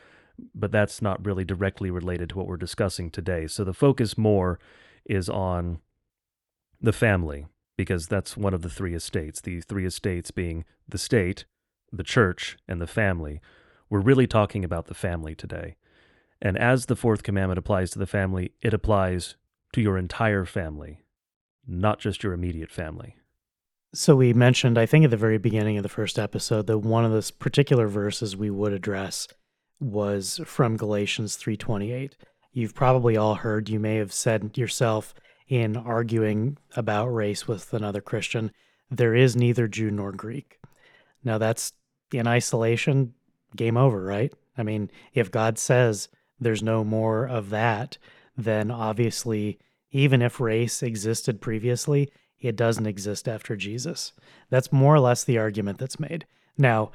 but that's not really directly related to what we're discussing today. So the focus more is on the family, because that's one of the three estates. The three estates being the state, the church, and the family. We're really talking about the family today. And as the fourth commandment applies to the family, it applies to your entire family, not just your immediate family. So we mentioned, I think at the very beginning of the first episode, that one of the particular verses we would address was from Galatians 3:28. You've probably all heard, you may have said yourself in arguing about race with another Christian, there is neither Jew nor Greek. Now that's in isolation game over, right? I mean, if God says there's no more of that, then obviously even if race existed previously, it doesn't exist after Jesus. That's more or less the argument that's made. Now,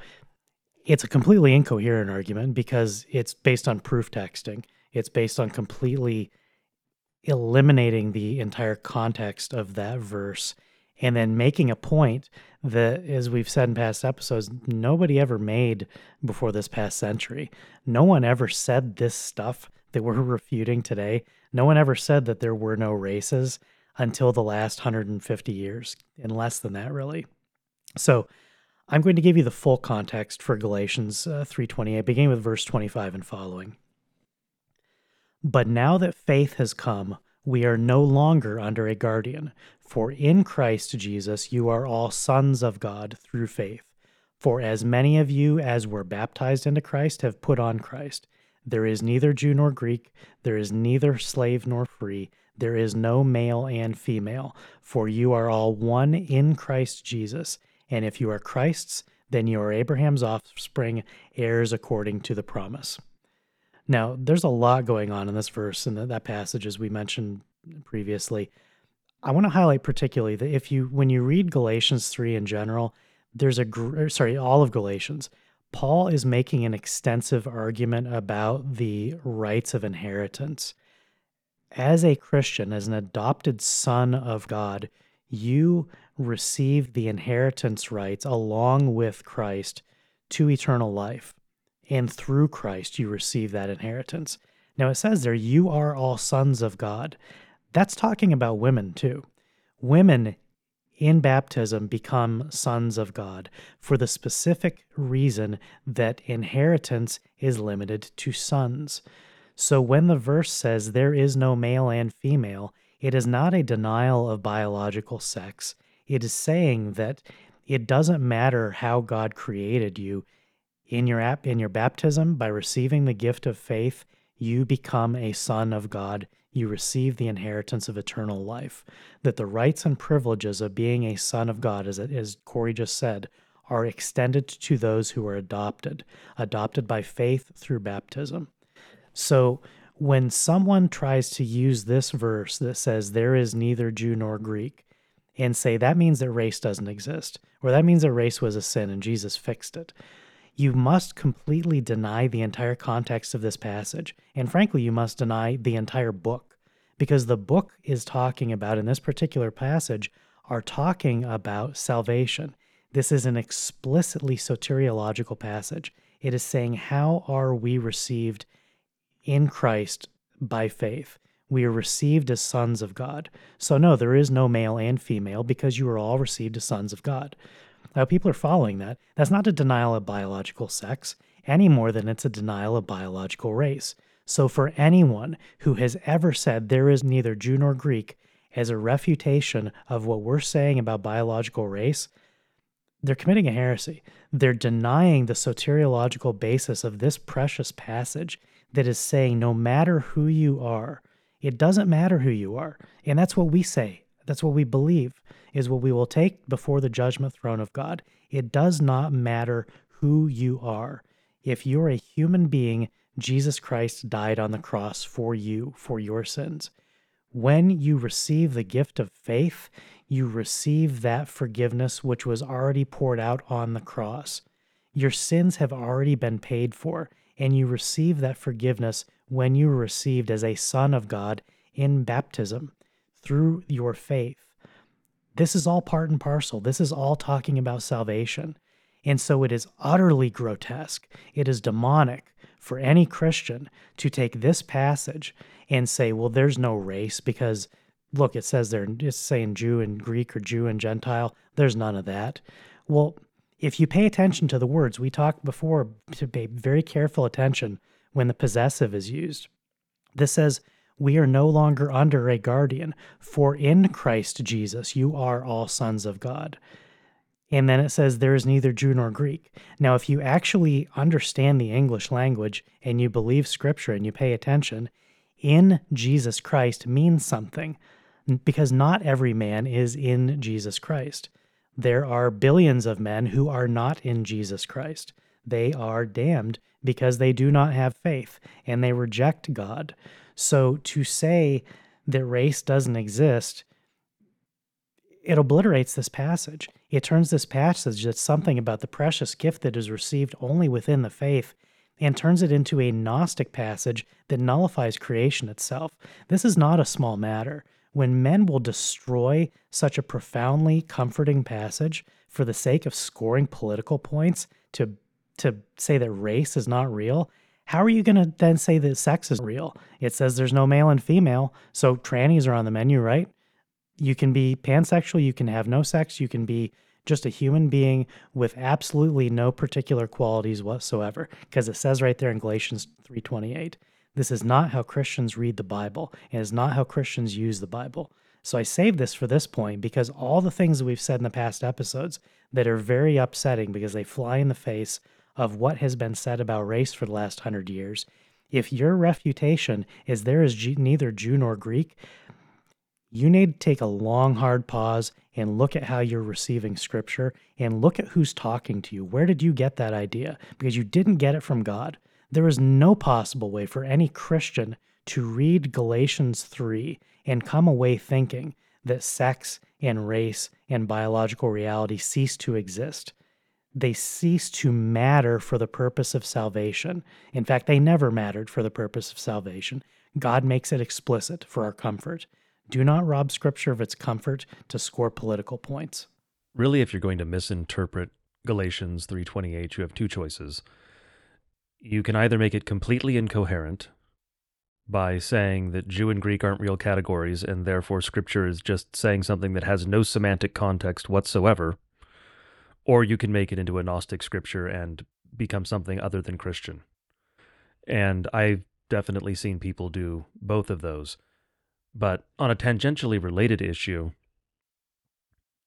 it's a completely incoherent argument because it's based on proof texting. It's based on completely eliminating the entire context of that verse and then making a point that, as we've said in past episodes, nobody ever made before this past century. No one ever said this stuff that we're [LAUGHS] refuting today. No one ever said that there were no races until the last 150 years, and less than that, really. So, I'm going to give you the full context for Galatians uh, 3:28, beginning with verse 25 and following. But now that faith has come, we are no longer under a guardian, for in Christ Jesus you are all sons of God through faith. For as many of you as were baptized into Christ have put on Christ. There is neither Jew nor Greek, there is neither slave nor free, there is no male and female, for you are all one in Christ Jesus. And if you are Christ's, then you are Abraham's offspring, heirs according to the promise. Now, there's a lot going on in this verse and that passage, as we mentioned previously. I want to highlight particularly that if you, when you read Galatians 3 in general, there's a, er, sorry, all of Galatians, Paul is making an extensive argument about the rights of inheritance. As a Christian, as an adopted son of God, you receive the inheritance rights along with Christ to eternal life. And through Christ, you receive that inheritance. Now it says there, you are all sons of God. That's talking about women too. Women in baptism become sons of God for the specific reason that inheritance is limited to sons. So when the verse says there is no male and female, it is not a denial of biological sex. It is saying that it doesn't matter how God created you. In your ap- in your baptism, by receiving the gift of faith, you become a son of God. You receive the inheritance of eternal life. That the rights and privileges of being a son of God, as, as Corey just said, are extended to those who are adopted, adopted by faith through baptism. So when someone tries to use this verse that says there is neither Jew nor Greek and say that means that race doesn't exist, or that means that race was a sin and Jesus fixed it. You must completely deny the entire context of this passage. And frankly, you must deny the entire book because the book is talking about, in this particular passage, are talking about salvation. This is an explicitly soteriological passage. It is saying, How are we received in Christ by faith? we are received as sons of God. So, no, there is no male and female because you are all received as sons of God. Now, people are following that. That's not a denial of biological sex any more than it's a denial of biological race. So, for anyone who has ever said there is neither Jew nor Greek as a refutation of what we're saying about biological race, they're committing a heresy. They're denying the soteriological basis of this precious passage that is saying no matter who you are, it doesn't matter who you are. And that's what we say. That's what we believe is what we will take before the judgment throne of God. It does not matter who you are. If you're a human being, Jesus Christ died on the cross for you, for your sins. When you receive the gift of faith, you receive that forgiveness which was already poured out on the cross. Your sins have already been paid for, and you receive that forgiveness when you received as a son of God in baptism through your faith. This is all part and parcel. This is all talking about salvation. And so it is utterly grotesque. It is demonic for any Christian to take this passage and say, well, there's no race because, look, it says there, it's saying Jew and Greek or Jew and Gentile. There's none of that. Well, if you pay attention to the words, we talked before to pay very careful attention when the possessive is used. This says, We are no longer under a guardian, for in Christ Jesus you are all sons of God. And then it says, There is neither Jew nor Greek. Now, if you actually understand the English language and you believe Scripture and you pay attention, in Jesus Christ means something because not every man is in Jesus Christ. There are billions of men who are not in Jesus Christ. They are damned because they do not have faith and they reject God. So to say that race doesn't exist, it obliterates this passage. It turns this passage that's something about the precious gift that is received only within the faith and turns it into a Gnostic passage that nullifies creation itself. This is not a small matter. When men will destroy such a profoundly comforting passage for the sake of scoring political points to to say that race is not real, how are you going to then say that sex is real? It says there's no male and female, so trannies are on the menu, right? You can be pansexual, you can have no sex, you can be just a human being with absolutely no particular qualities whatsoever because it says right there in Galatians 3:28. This is not how Christians read the Bible, and is not how Christians use the Bible. So I saved this for this point because all the things that we've said in the past episodes that are very upsetting because they fly in the face of what has been said about race for the last hundred years, if your refutation is there is neither Jew nor Greek, you need to take a long, hard pause and look at how you're receiving scripture and look at who's talking to you. Where did you get that idea? Because you didn't get it from God. There is no possible way for any Christian to read Galatians 3 and come away thinking that sex and race and biological reality cease to exist they cease to matter for the purpose of salvation. In fact, they never mattered for the purpose of salvation. God makes it explicit for our comfort. Do not rob Scripture of its comfort to score political points. Really, if you're going to misinterpret Galatians 3:28, you have two choices. You can either make it completely incoherent, by saying that Jew and Greek aren't real categories and therefore scripture is just saying something that has no semantic context whatsoever, or you can make it into a Gnostic scripture and become something other than Christian. And I've definitely seen people do both of those. But on a tangentially related issue,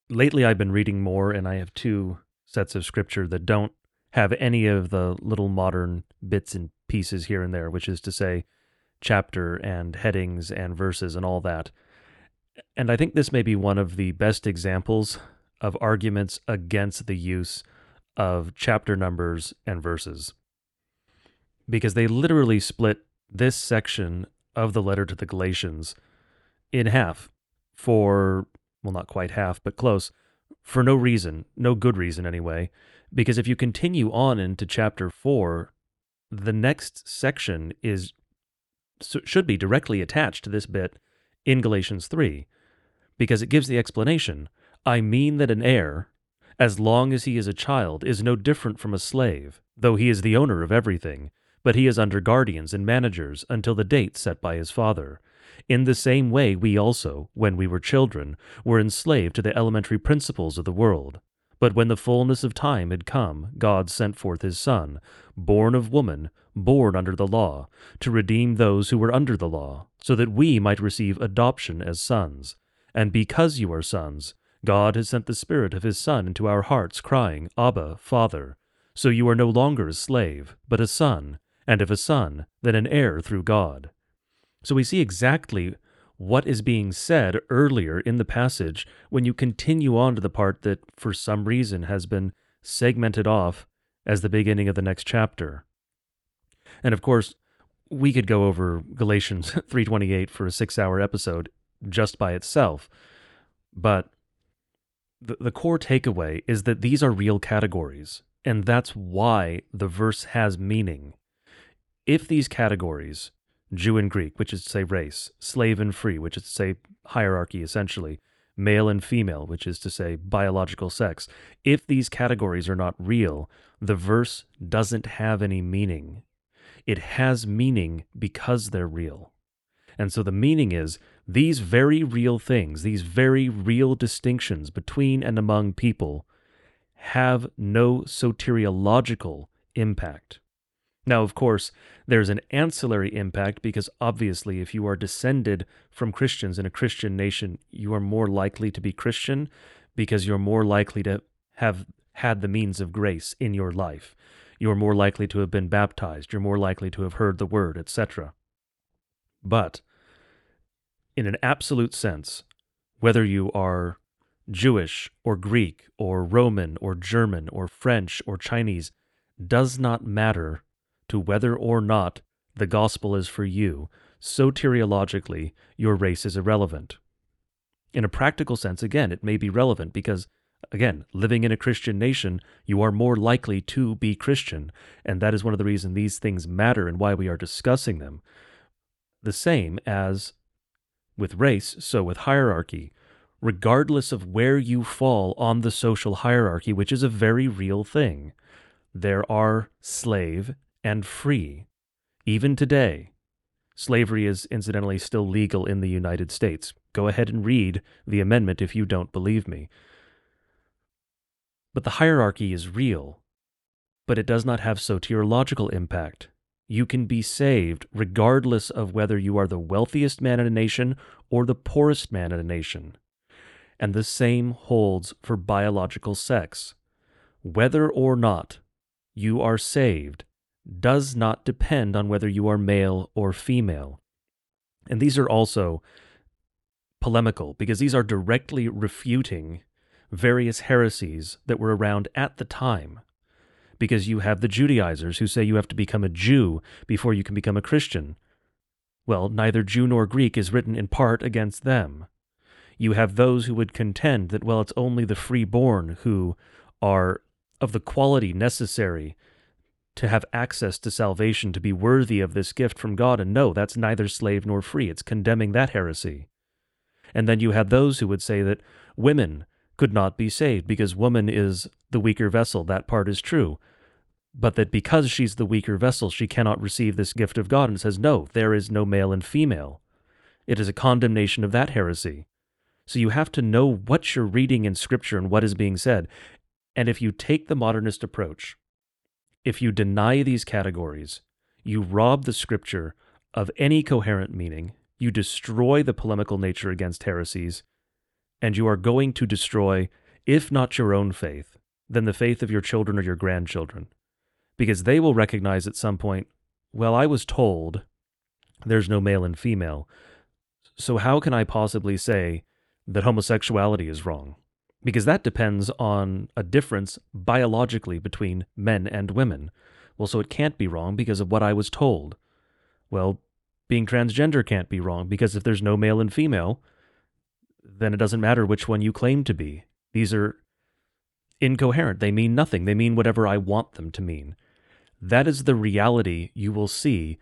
lately I've been reading more, and I have two sets of scripture that don't have any of the little modern bits and pieces here and there, which is to say, chapter and headings and verses and all that. And I think this may be one of the best examples of arguments against the use of chapter numbers and verses. Because they literally split this section of the letter to the Galatians in half for, well, not quite half, but close, for no reason, no good reason anyway. Because if you continue on into chapter 4, the next section is should be directly attached to this bit in Galatians 3 because it gives the explanation I mean that an heir, as long as he is a child, is no different from a slave, though he is the owner of everything, but he is under guardians and managers until the date set by his father. In the same way, we also, when we were children, were enslaved to the elementary principles of the world. But when the fullness of time had come, God sent forth his Son, born of woman, born under the law, to redeem those who were under the law, so that we might receive adoption as sons. And because you are sons, God has sent the Spirit of his Son into our hearts, crying, Abba, Father. So you are no longer a slave, but a son, and if a son, then an heir through God. So we see exactly what is being said earlier in the passage when you continue on to the part that, for some reason, has been segmented off as the beginning of the next chapter. And of course, we could go over Galatians [LAUGHS] 3:28 for a 6-hour episode just by itself. But the, the core takeaway is that these are real categories, and that's why the verse has meaning. If these categories, Jew and Greek, which is to say race, slave and free, which is to say hierarchy essentially, male and female, which is to say biological sex, if these categories are not real, the verse doesn't have any meaning. It has meaning because they're real. And so the meaning is these very real things, these very real distinctions between and among people, have no soteriological impact. Now, of course, there's an ancillary impact because obviously, if you are descended from Christians in a Christian nation, you are more likely to be Christian because you're more likely to have had the means of grace in your life. You're more likely to have been baptized. You're more likely to have heard the word, etc. But in an absolute sense, whether you are Jewish or Greek or Roman or German or French or Chinese does not matter to whether or not the gospel is for you. Soteriologically, your race is irrelevant. In a practical sense, again, it may be relevant because, again, living in a Christian nation, you are more likely to be Christian, and that is one of the reasons these things matter and why we are discussing them. The same as with race, so with hierarchy, regardless of where you fall on the social hierarchy, which is a very real thing. There are slave and free. Even today, slavery is incidentally still legal in the United States. Go ahead and read the amendment if you don't believe me. But the hierarchy is real, but it does not have soteriological impact. You can be saved regardless of whether you are the wealthiest man in a nation or the poorest man in a nation. And the same holds for biological sex. Whether or not you are saved does not depend on whether you are male or female. And these are also polemical because these are directly refuting various heresies that were around at the time because you have the Judaizers who say you have to become a Jew before you can become a Christian. Well, neither Jew nor Greek is written in part against them. You have those who would contend that, well, it's only the freeborn who are of the quality necessary to have access to salvation, to be worthy of this gift from God. And no, that's neither slave nor free. It's condemning that heresy. And then you have those who would say that women could not be saved because woman is the weaker vessel. That part is true. but that because she's the weaker vessel, she cannot receive this gift of God, and says, No, there is no male and female. It is a condemnation of that heresy. So you have to know what you're reading in Scripture and what is being said. And if you take the modernist approach, if you deny these categories, you rob the Scripture of any coherent meaning, you destroy the polemical nature against heresies, and you are going to destroy, if not your own faith, then the faith of your children or your grandchildren. Because they will recognize at some point, well, I was told there's no male and female. So how can I possibly say that homosexuality is wrong, because that depends on a difference biologically between men and women. Well, so it can't be wrong because of what I was told. Well, being transgender can't be wrong because if there's no male and female, then it doesn't matter which one you claim to be. These are incoherent. They mean nothing. They mean whatever I want them to mean. That is the reality you will see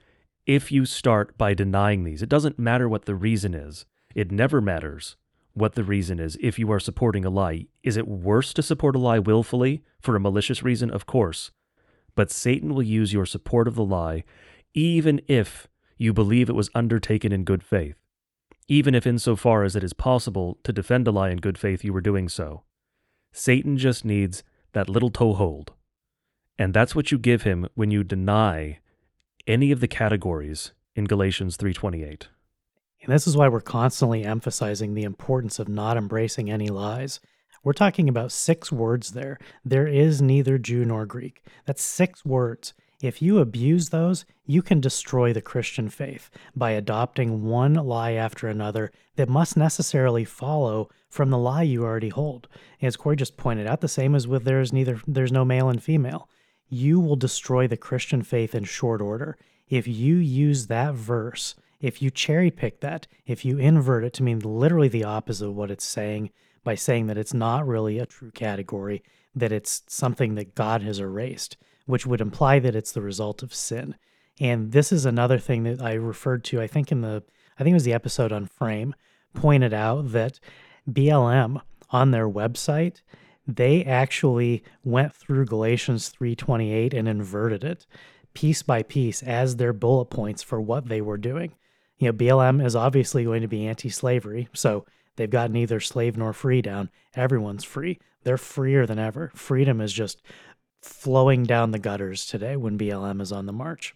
if you start by denying these. It doesn't matter what the reason is, it never matters what the reason is if you are supporting a lie. Is it worse to support a lie willfully for a malicious reason? Of course. But Satan will use your support of the lie even if you believe it was undertaken in good faith, even if insofar as it is possible to defend a lie in good faith you were doing so. Satan just needs that little toehold. And that's what you give him when you deny any of the categories in Galatians 3:28. And this is why we're constantly emphasizing the importance of not embracing any lies. We're talking about six words there. There is neither Jew nor Greek. That's six words. If you abuse those, you can destroy the Christian faith by adopting one lie after another that must necessarily follow from the lie you already hold. As Corey just pointed out, the same as with there's neither there's no male and female. You will destroy the Christian faith in short order if you use that verse if you cherry pick that, if you invert it to mean literally the opposite of what it's saying by saying that it's not really a true category, that it's something that God has erased, which would imply that it's the result of sin. And this is another thing that I referred to, I think in the I think it was the episode on frame, pointed out that BLM on their website, they actually went through Galatians 3:28 and inverted it piece by piece as their bullet points for what they were doing you know, BLM is obviously going to be anti slavery. So they've got neither slave nor free down. Everyone's free. They're freer than ever. Freedom is just flowing down the gutters today when BLM is on the march.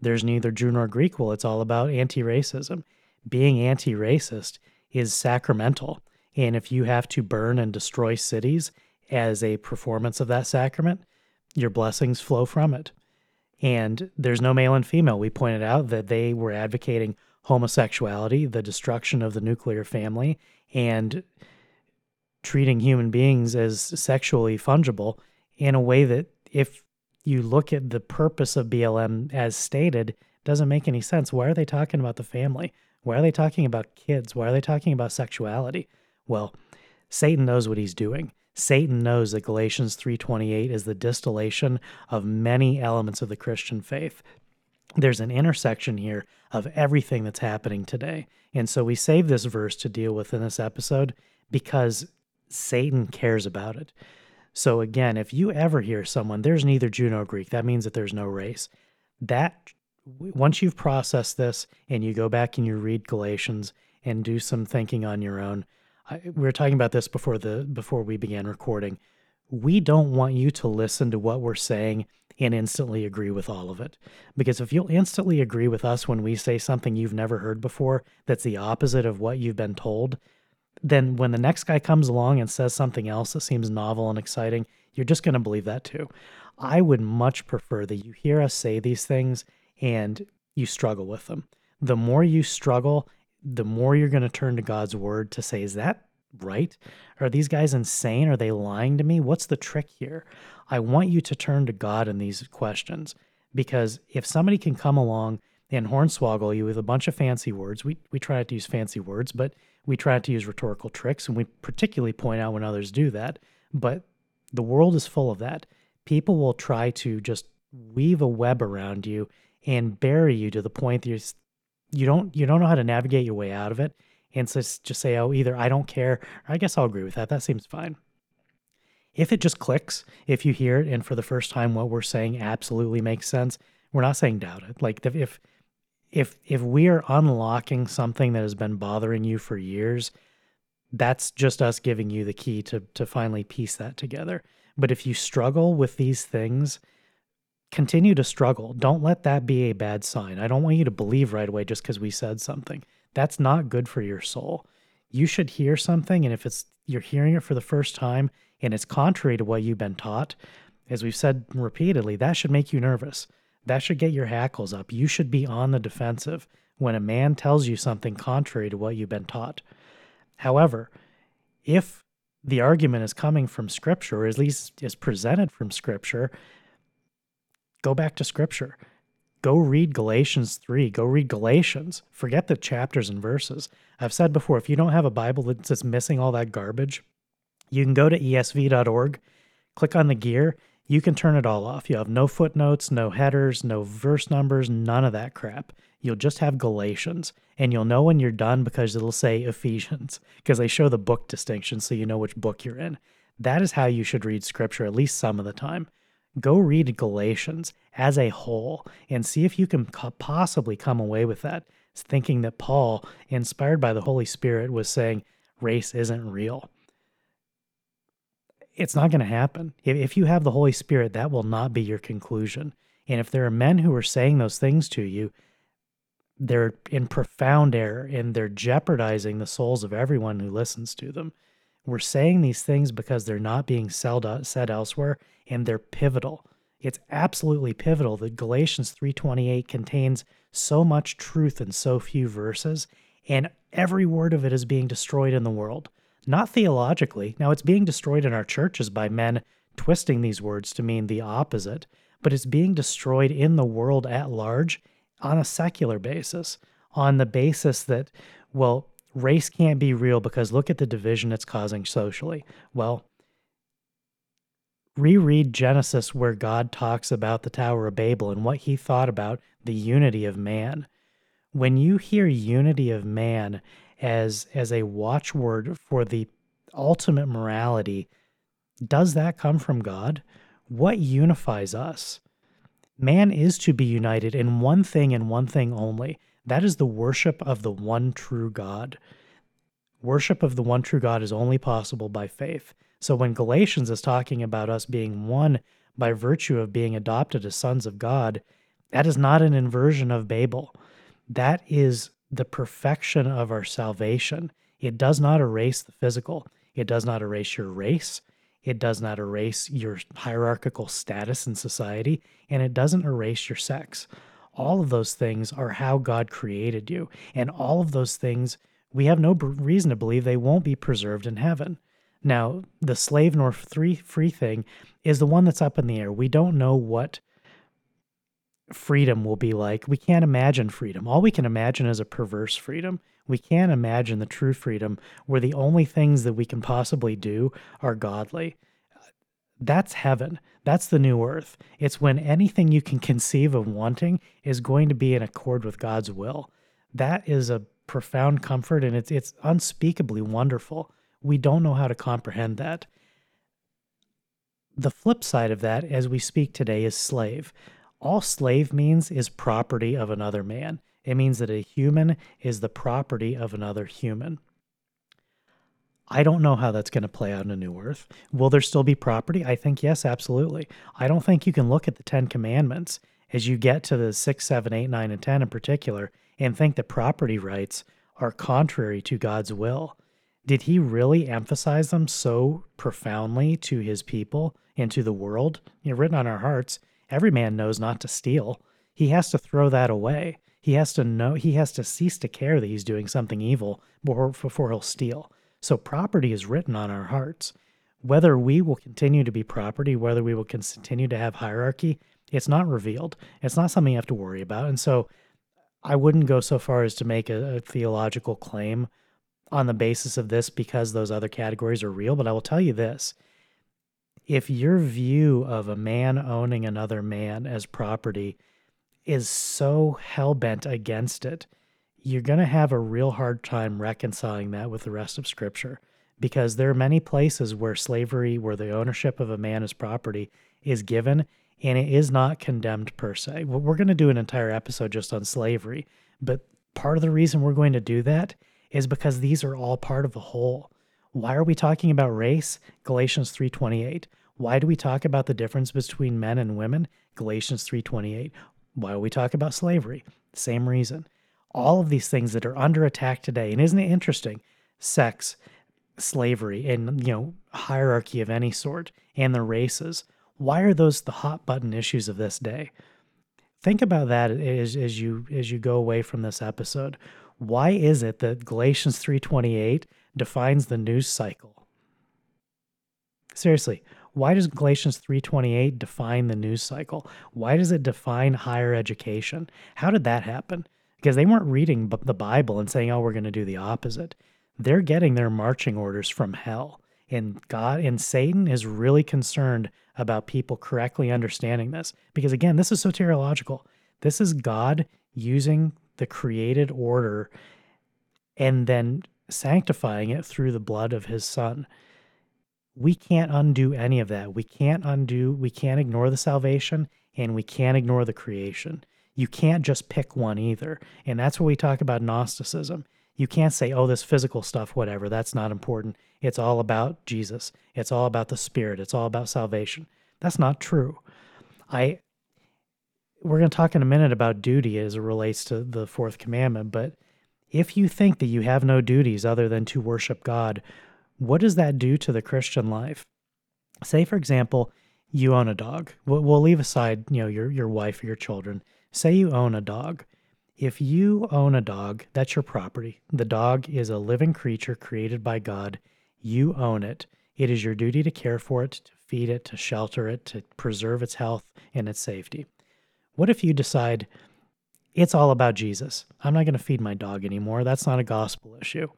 There's neither Jew nor Greek. Well, it's all about anti racism. Being anti racist is sacramental. And if you have to burn and destroy cities as a performance of that sacrament, your blessings flow from it. And there's no male and female. We pointed out that they were advocating homosexuality, the destruction of the nuclear family, and treating human beings as sexually fungible in a way that, if you look at the purpose of BLM as stated, doesn't make any sense. Why are they talking about the family? Why are they talking about kids? Why are they talking about sexuality? Well, Satan knows what he's doing. Satan knows that Galatians 3:28 is the distillation of many elements of the Christian faith there's an intersection here of everything that's happening today. And so we save this verse to deal with in this episode because Satan cares about it. So again, if you ever hear someone, there's neither Jew nor Greek, that means that there's no race. That once you've processed this and you go back and you read Galatians and do some thinking on your own, I, we were talking about this before the before we began recording. We don't want you to listen to what we're saying and instantly agree with all of it. Because if you'll instantly agree with us when we say something you've never heard before that's the opposite of what you've been told, then when the next guy comes along and says something else that seems novel and exciting, you're just going to believe that too. I would much prefer that you hear us say these things and you struggle with them. The more you struggle, the more you're going to turn to God's word to say, is that right? Are these guys insane? Are they lying to me? What's the trick here? I want you to turn to God in these questions because if somebody can come along and hornswoggle you with a bunch of fancy words, we, we try not to use fancy words, but we try to use rhetorical tricks, and we particularly point out when others do that. But the world is full of that. People will try to just weave a web around you and bury you to the point that you you don't you don't know how to navigate your way out of it. And so just say, oh, either I don't care, or I guess I'll agree with that. That seems fine. If it just clicks, if you hear it and for the first time what we're saying absolutely makes sense, we're not saying doubt it. Like if if if we are unlocking something that has been bothering you for years, that's just us giving you the key to to finally piece that together. But if you struggle with these things, continue to struggle. Don't let that be a bad sign. I don't want you to believe right away just because we said something. That's not good for your soul. You should hear something, and if it's you're hearing it for the first time and it's contrary to what you've been taught, as we've said repeatedly, that should make you nervous. That should get your hackles up. You should be on the defensive when a man tells you something contrary to what you've been taught. However, if the argument is coming from Scripture, or at least is presented from Scripture, go back to Scripture. Go read Galatians 3. Go read Galatians. Forget the chapters and verses. I've said before if you don't have a Bible that's just missing all that garbage, you can go to esv.org, click on the gear, you can turn it all off. You have no footnotes, no headers, no verse numbers, none of that crap. You'll just have Galatians, and you'll know when you're done because it'll say Ephesians, because they show the book distinction so you know which book you're in. That is how you should read scripture, at least some of the time. Go read Galatians as a whole and see if you can possibly come away with that, thinking that Paul, inspired by the Holy Spirit, was saying race isn't real it's not going to happen. If, if you have the Holy Spirit, that will not be your conclusion. And if there are men who are saying those things to you, they're in profound error and they're jeopardizing the souls of everyone who listens to them. We're saying these things because they're not being uh, said elsewhere and they're pivotal. It's absolutely pivotal that Galatians 3:28 contains so much truth in so few verses and every word of it is being destroyed in the world not theologically. Now, it's being destroyed in our churches by men twisting these words to mean the opposite, but it's being destroyed in the world at large on a secular basis, on the basis that, well, race can't be real because look at the division it's causing socially. Well, reread Genesis where God talks about the Tower of Babel and what he thought about the unity of man. When you hear unity of man as as a watchword for the ultimate morality does that come from god? What unifies us? Man is to be united in one thing and one thing only. That is the worship of the one true god. Worship of the one true god is only possible by faith. So when galatians is talking about us being one by virtue of being adopted as sons of god that is not an inversion of babel. That is the perfection of our salvation. It does not erase the physical, it does not erase your race, it does not erase your hierarchical status in society, and it doesn't erase your sex. All of those things are how God created you, and all of those things we have no reason to believe they won't be preserved in heaven. Now, the slave nor free free thing is the one that's up in the air. We don't know what freedom will be like. We can't imagine freedom. All we can imagine is a perverse freedom. We can't imagine the true freedom where the only things that we can possibly do are godly. That's heaven. That's the new earth. It's when anything you can conceive of wanting is going to be in accord with God's will. That is a profound comfort and it's it's unspeakably wonderful. We don't know how to comprehend that. The flip side of that as we speak today is slave all slave means is property of another man. It means that a human is the property of another human. I don't know how that's going to play out in a new earth. Will there still be property? I think yes, absolutely. I don't think you can look at the Ten Commandments as you get to the six, seven, eight, nine, and 10 in particular and think that property rights are contrary to God's will. Did he really emphasize them so profoundly to his people and to the world? You know, written on our hearts Every man knows not to steal. He has to throw that away. He has to know, he has to cease to care that he's doing something evil before, he'll steal. So property is written on our hearts. Whether we will continue to be property, whether we will continue to have hierarchy, it's not revealed. It's not something you have to worry about. And so I wouldn't go so far as to make a, a theological claim on the basis of this because those other categories are real, but I will tell you this if your view of a man owning another man as property is so hell bent against it, you're going to have a real hard time reconciling that with the rest of Scripture because there are many places where slavery, where the ownership of a man as property is given and it is not condemned per se. We're going to do an entire episode just on slavery, but part of the reason we're going to do that is because these are all part of the whole. Why are we talking about race? Galatians 3:28. Why do we talk about the difference between men and women? Galatians 3:28. Why do we talk about slavery? Same reason. All of these things that are under attack today. And isn't it interesting? Sex, slavery, and you know, hierarchy of any sort, and the races. Why are those the hot button issues of this day? Think about that as, as you as you go away from this episode. Why is it that Galatians 3:28 defines the news cycle? Seriously, why does Galatians 3:28 define the news cycle? Why does it define higher education? How did that happen? Because they weren't reading the Bible and saying, "Oh, we're going to do the opposite." They're getting their marching orders from hell. And God and Satan is really concerned about people correctly understanding this. Because again, this is soteriological. This is God using the created order and then sanctifying it through the blood of his son. We can't undo any of that. We can't undo, we can't ignore the salvation and we can't ignore the creation. You can't just pick one either. And that's what we talk about Gnosticism. You can't say, oh, this physical stuff, whatever, that's not important. It's all about Jesus. It's all about the Spirit. It's all about salvation. That's not true. I we're going to talk in a minute about duty as it relates to the fourth commandment, but if you think that you have no duties other than to worship God, what does that do to the Christian life? Say, for example, you own a dog. We'll, leave aside, you know, your your wife or your children. Say you own a dog. If you own a dog, that's your property. The dog is a living creature created by God. You own it. It is your duty to care for it, to feed it, to shelter it, to preserve its health and its safety. What if you decide it's all about Jesus? I'm not going to feed my dog anymore. That's not a gospel issue.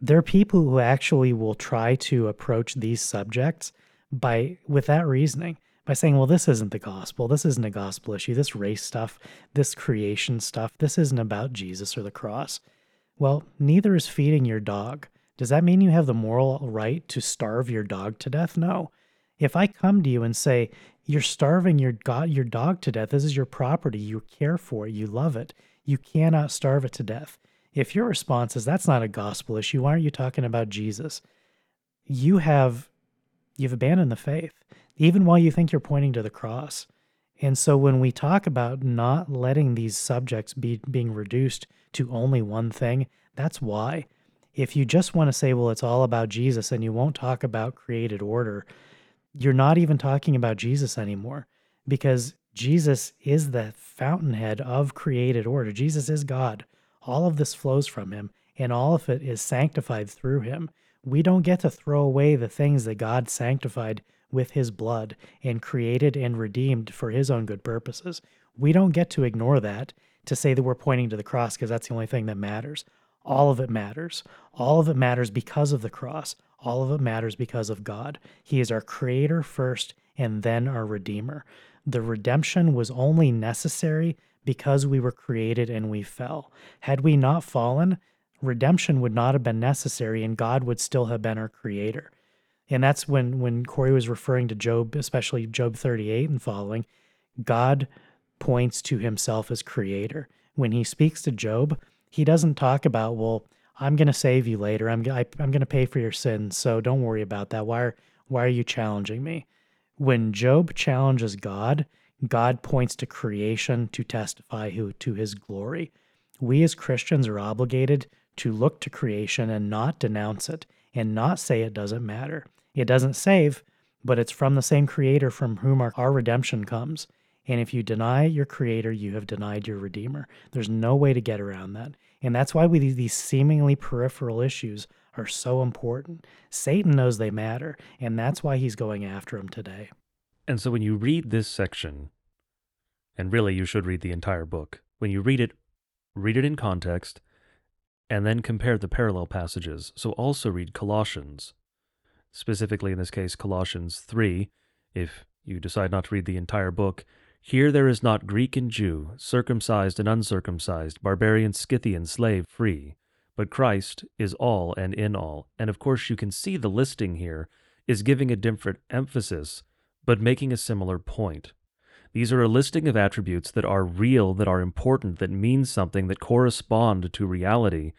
There are people who actually will try to approach these subjects by with that reasoning by saying, well, this isn't the gospel. This isn't a gospel issue. This race stuff, this creation stuff, this isn't about Jesus or the cross. Well, neither is feeding your dog. Does that mean you have the moral right to starve your dog to death? No. If I come to you and say, you're starving your, your dog to death, this is your property, you care for it, you love it, you cannot starve it to death. If your response is, that's not a gospel issue, why aren't you talking about Jesus? You have, you've abandoned the faith, even while you think you're pointing to the cross. And so when we talk about not letting these subjects be being reduced to only one thing, that's why if you just want to say, well, it's all about Jesus and you won't talk about created order, you're not even talking about Jesus anymore because Jesus is the fountainhead of created order. Jesus is God. All of this flows from him and all of it is sanctified through him. We don't get to throw away the things that God sanctified with his blood and created and redeemed for his own good purposes. We don't get to ignore that to say that we're pointing to the cross because that's the only thing that matters. All of it matters. All of it matters because of the cross. All of it matters because of God. He is our creator first and then our redeemer. The redemption was only necessary because we were created and we fell. Had we not fallen, redemption would not have been necessary and God would still have been our creator. And that's when when Corey was referring to Job, especially Job 38 and following, God points to himself as creator. When he speaks to Job, he doesn't talk about, well, I'm going to save you later. I'm I, am i am going to pay for your sins, so don't worry about that. Why are why are you challenging me? When Job challenges God, God points to creation to testify who, to his glory. We as Christians are obligated to look to creation and not denounce it and not say it doesn't matter. It doesn't save, but it's from the same creator from whom our, our redemption comes. And if you deny your creator, you have denied your redeemer. There's no way to get around that. And that's why we, these seemingly peripheral issues are so important. Satan knows they matter, and that's why he's going after them today. And so when you read this section, and really you should read the entire book, when you read it, read it in context, and then compare the parallel passages. So also read Colossians, specifically in this case, Colossians 3, if you decide not to read the entire book, here there is not Greek and Jew, circumcised and uncircumcised, barbarian, Scythian, slave, free, but Christ is all and in all. And of course, you can see the listing here is giving a different emphasis, but making a similar point. These are a listing of attributes that are real, that are important, that mean something, that correspond to reality.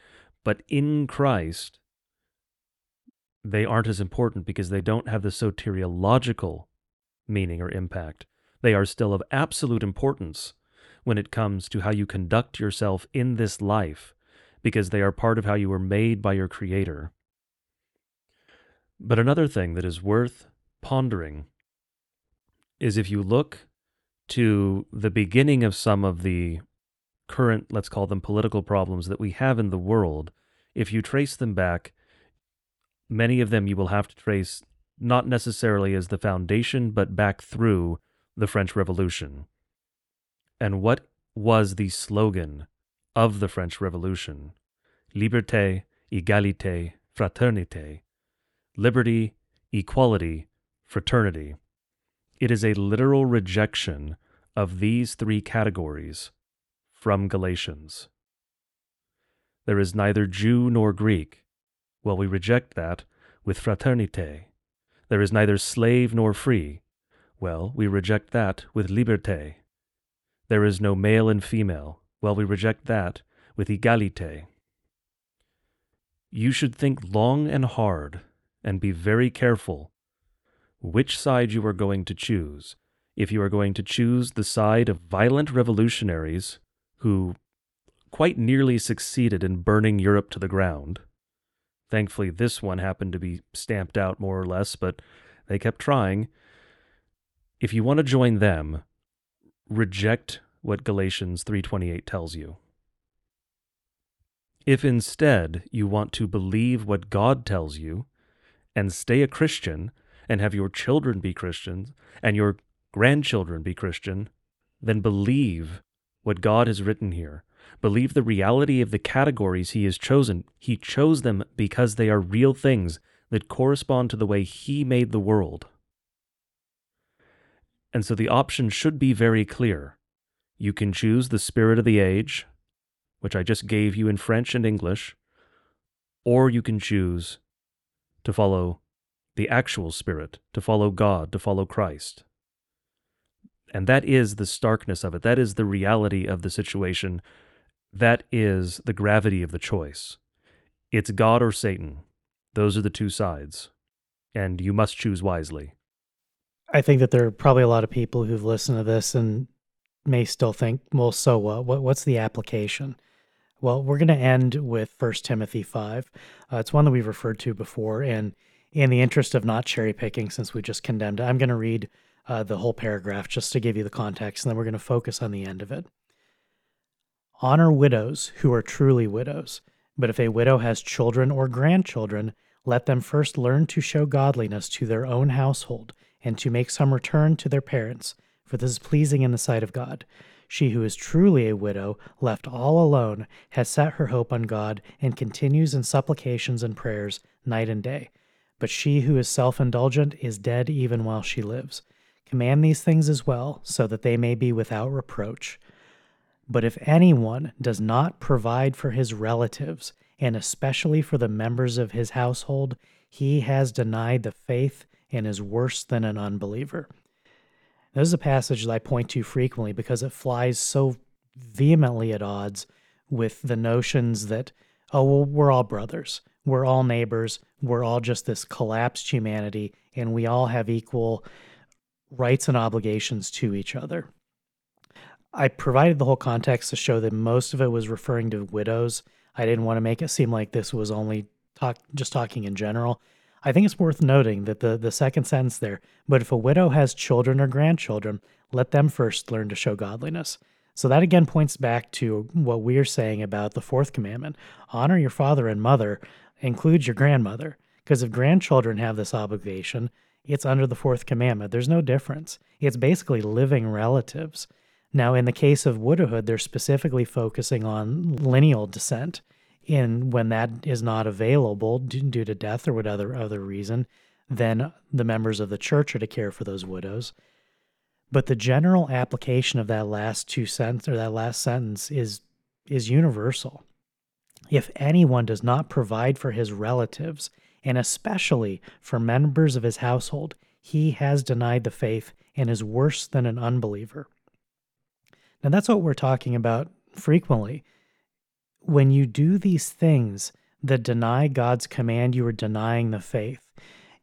But in Christ, they aren't as important because they don't have the soteriological meaning or impact. They are still of absolute importance when it comes to how you conduct yourself in this life because they are part of how you were made by your Creator. But another thing that is worth pondering is if you look to the beginning of some of the current, let's call them political problems that we have in the world, if you trace them back, many of them you will have to trace not necessarily as the foundation, but back through the French Revolution. And what was the slogan of the French Revolution? Liberté, égalité, fraternité. Liberty, equality, fraternity. It is a literal rejection of these three categories from Galatians. There is neither Jew nor Greek. Well, we reject that with fraternité. There is neither slave nor free. Well, we reject that with liberté. There is no male and female. Well, we reject that with égalité. You should think long and hard and be very careful which side you are going to choose if you are going to choose the side of violent revolutionaries who quite nearly succeeded in burning Europe to the ground. Thankfully, this one happened to be stamped out more or less, but they kept trying. If you want to join them, reject what Galatians 3:28 tells you. If instead you want to believe what God tells you and stay a Christian and have your children be Christians and your grandchildren be Christian, then believe what God has written here. Believe the reality of the categories He has chosen. He chose them because they are real things that correspond to the way He made the world. And so the option should be very clear. You can choose the spirit of the age, which I just gave you in French and English, or you can choose to follow the actual spirit, to follow God, to follow Christ. And that is the starkness of it. That is the reality of the situation. That is the gravity of the choice. It's God or Satan. Those are the two sides. And you must choose wisely. I think that there are probably a lot of people who've listened to this and may still think, well, so what? what what's the application? Well, we're going to end with 1 Timothy 5. Uh, it's one that we've referred to before. And in the interest of not cherry picking, since we just condemned it, I'm going to read uh, the whole paragraph just to give you the context, and then we're going to focus on the end of it. Honor widows who are truly widows, but if a widow has children or grandchildren, let them first learn to show godliness to their own household and to make some return to their parents, for this is pleasing in the sight of God. She who is truly a widow, left all alone, has set her hope on God and continues in supplications and prayers night and day. But she who is self indulgent is dead even while she lives. Command these things as well, so that they may be without reproach. But if anyone does not provide for his relatives, and especially for the members of his household, he has denied the faith and is worse than an unbeliever. This is a passage that I point to frequently because it flies so vehemently at odds with the notions that, oh, well, we're all brothers, we're all neighbors, we're all just this collapsed humanity, and we all have equal rights and obligations to each other. I provided the whole context to show that most of it was referring to widows. I didn't want to make it seem like this was only talk just talking in general. I think it's worth noting that the, the second sentence there, but if a widow has children or grandchildren, let them first learn to show godliness. So that again points back to what we're saying about the fourth commandment honor your father and mother, includes your grandmother. Because if grandchildren have this obligation, it's under the fourth commandment. There's no difference. It's basically living relatives. Now, in the case of widowhood, they're specifically focusing on lineal descent. In when that is not available due to death or whatever other reason, then the members of the church are to care for those widows. But the general application of that last two sentence or that last sentence is is universal. If anyone does not provide for his relatives, and especially for members of his household, he has denied the faith and is worse than an unbeliever. Now, that's what we're talking about frequently. When you do these things that deny God's command, you are denying the faith.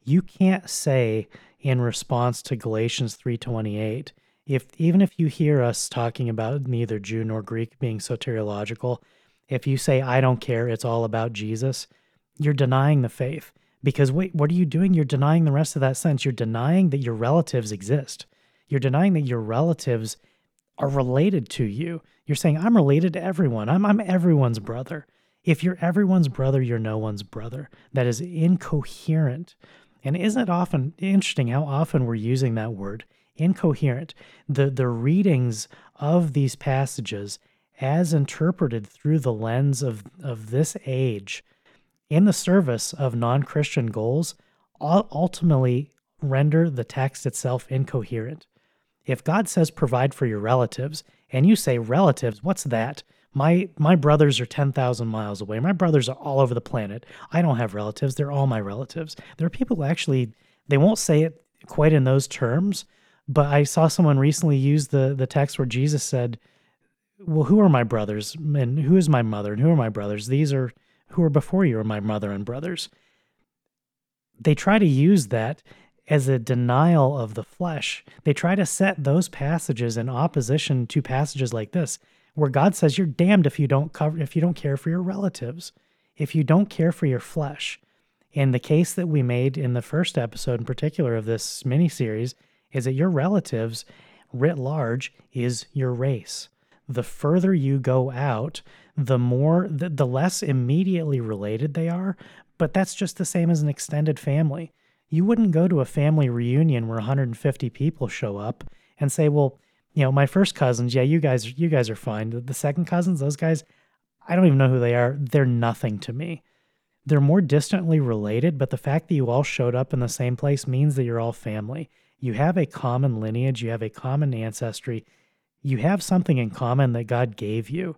You can't say in response to Galatians 3:28, if even if you hear us talking about neither Jew nor Greek being soteriological, if you say I don't care, it's all about Jesus, you're denying the faith. Because wait, what are you doing? You're denying the rest of that sense. You're denying that your relatives exist. You're denying that your relatives are related to you. You're saying, I'm related to everyone. I'm, I'm everyone's brother. If you're everyone's brother, you're no one's brother. That is incoherent. And isn't it often interesting how often we're using that word? Incoherent. The, the readings of these passages, as interpreted through the lens of, of this age, in the service of non Christian goals, ultimately render the text itself incoherent. If God says provide for your relatives, and you say relatives, what's that? My my brothers are 10,000 miles away. My brothers are all over the planet. I don't have relatives. They're all my relatives. There are people who actually they won't say it quite in those terms, but I saw someone recently use the the text where Jesus said, "Well, who are my brothers and who is my mother and who are my brothers? These are who are before you are my mother and brothers." They try to use that as a denial of the flesh. They try to set those passages in opposition to passages like this, where God says you're damned if you don't cover if you don't care for your relatives, if you don't care for your flesh. And the case that we made in the first episode in particular of this mini series is that your relatives writ large is your race. The further you go out, the more the, the less immediately related they are, but that's just the same as an extended family you wouldn't go to a family reunion where 150 people show up and say, "Well, you know, my first cousins, yeah, you guys you guys are fine. The second cousins, those guys, I don't even know who they are. They're nothing to me." They're more distantly related, but the fact that you all showed up in the same place means that you're all family. You have a common lineage, you have a common ancestry, you have something in common that God gave you.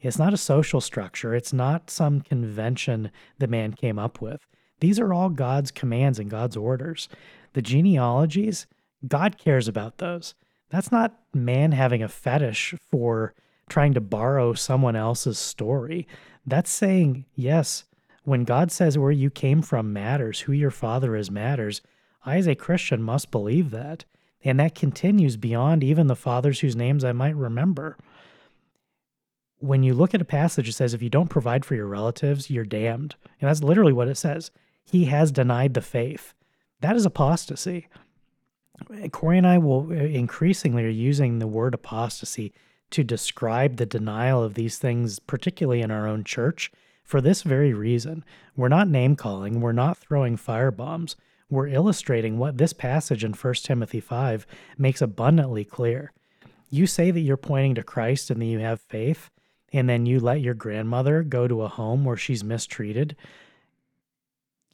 It's not a social structure, it's not some convention that man came up with. These are all God's commands and God's orders. The genealogies, God cares about those. That's not man having a fetish for trying to borrow someone else's story. That's saying, yes, when God says where you came from matters, who your father is matters, I as a Christian must believe that. And that continues beyond even the fathers whose names I might remember. When you look at a passage that says, if you don't provide for your relatives, you're damned. And that's literally what it says he has denied the faith. That is apostasy. Corey and I will uh, increasingly are using the word apostasy to describe the denial of these things, particularly in our own church, for this very reason. We're not name calling, we're not throwing fire bombs. We're illustrating what this passage in 1 Timothy 5 makes abundantly clear. You say that you're pointing to Christ and that you have faith, and then you let your grandmother go to a home where she's mistreated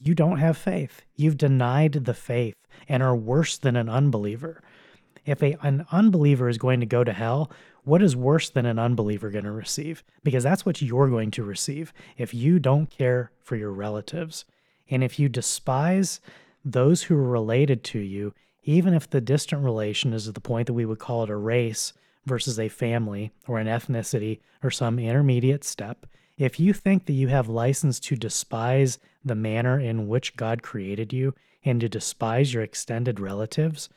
you don't have faith. You've denied the faith and are worse than an unbeliever. If a, an unbeliever is going to go to hell, what is worse than an unbeliever going to receive? Because that's what you're going to receive if you don't care for your relatives. And if you despise those who are related to you, even if the distant relation is at the point that we would call it a race versus a family or an ethnicity or some intermediate step, if you think that you have license to despise the manner in which God created you and to despise your extended relatives,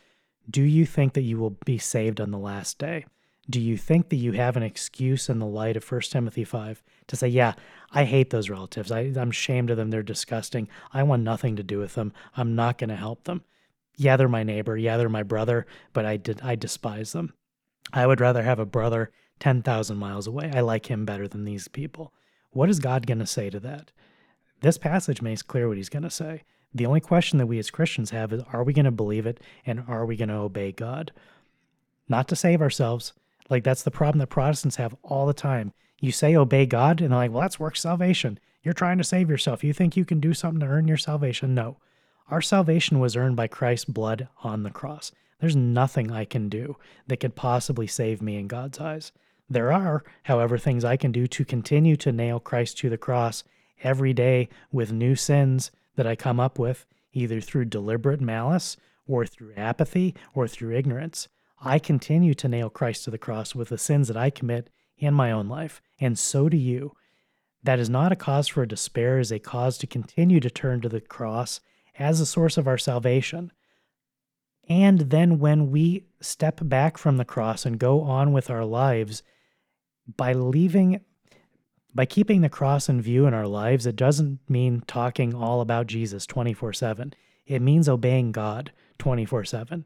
do you think that you will be saved on the last day? Do you think that you have an excuse in the light of 1 Timothy 5 to say, Yeah, I hate those relatives. I, am ashamed of them. They're disgusting. I want nothing to do with them. I'm not going to help them. Yeah, they're my neighbor. Yeah, they're my brother, but I, did, I despise them. I would rather have a brother 10,000 miles away. I like him better than these people. What is God going to say to that? This passage makes clear what he's going to say. The only question that we as Christians have is are we going to believe it and are we going to obey God? Not to save ourselves. Like that's the problem that Protestants have all the time. You say obey God, and they're like, well, that's work salvation. You're trying to save yourself. You think you can do something to earn your salvation? No. Our salvation was earned by Christ's blood on the cross. There's nothing I can do that could possibly save me in God's eyes. There are, however, things I can do to continue to nail Christ to the cross every day with new sins that I come up with, either through deliberate malice or through apathy or through ignorance. I continue to nail Christ to the cross with the sins that I commit in my own life, and so do you. That is not a cause for despair, is a cause to continue to turn to the cross as a source of our salvation. And then when we step back from the cross and go on with our lives, by leaving, by keeping the cross in view in our lives, it doesn't mean talking all about Jesus 24 7. It means obeying God 24 7.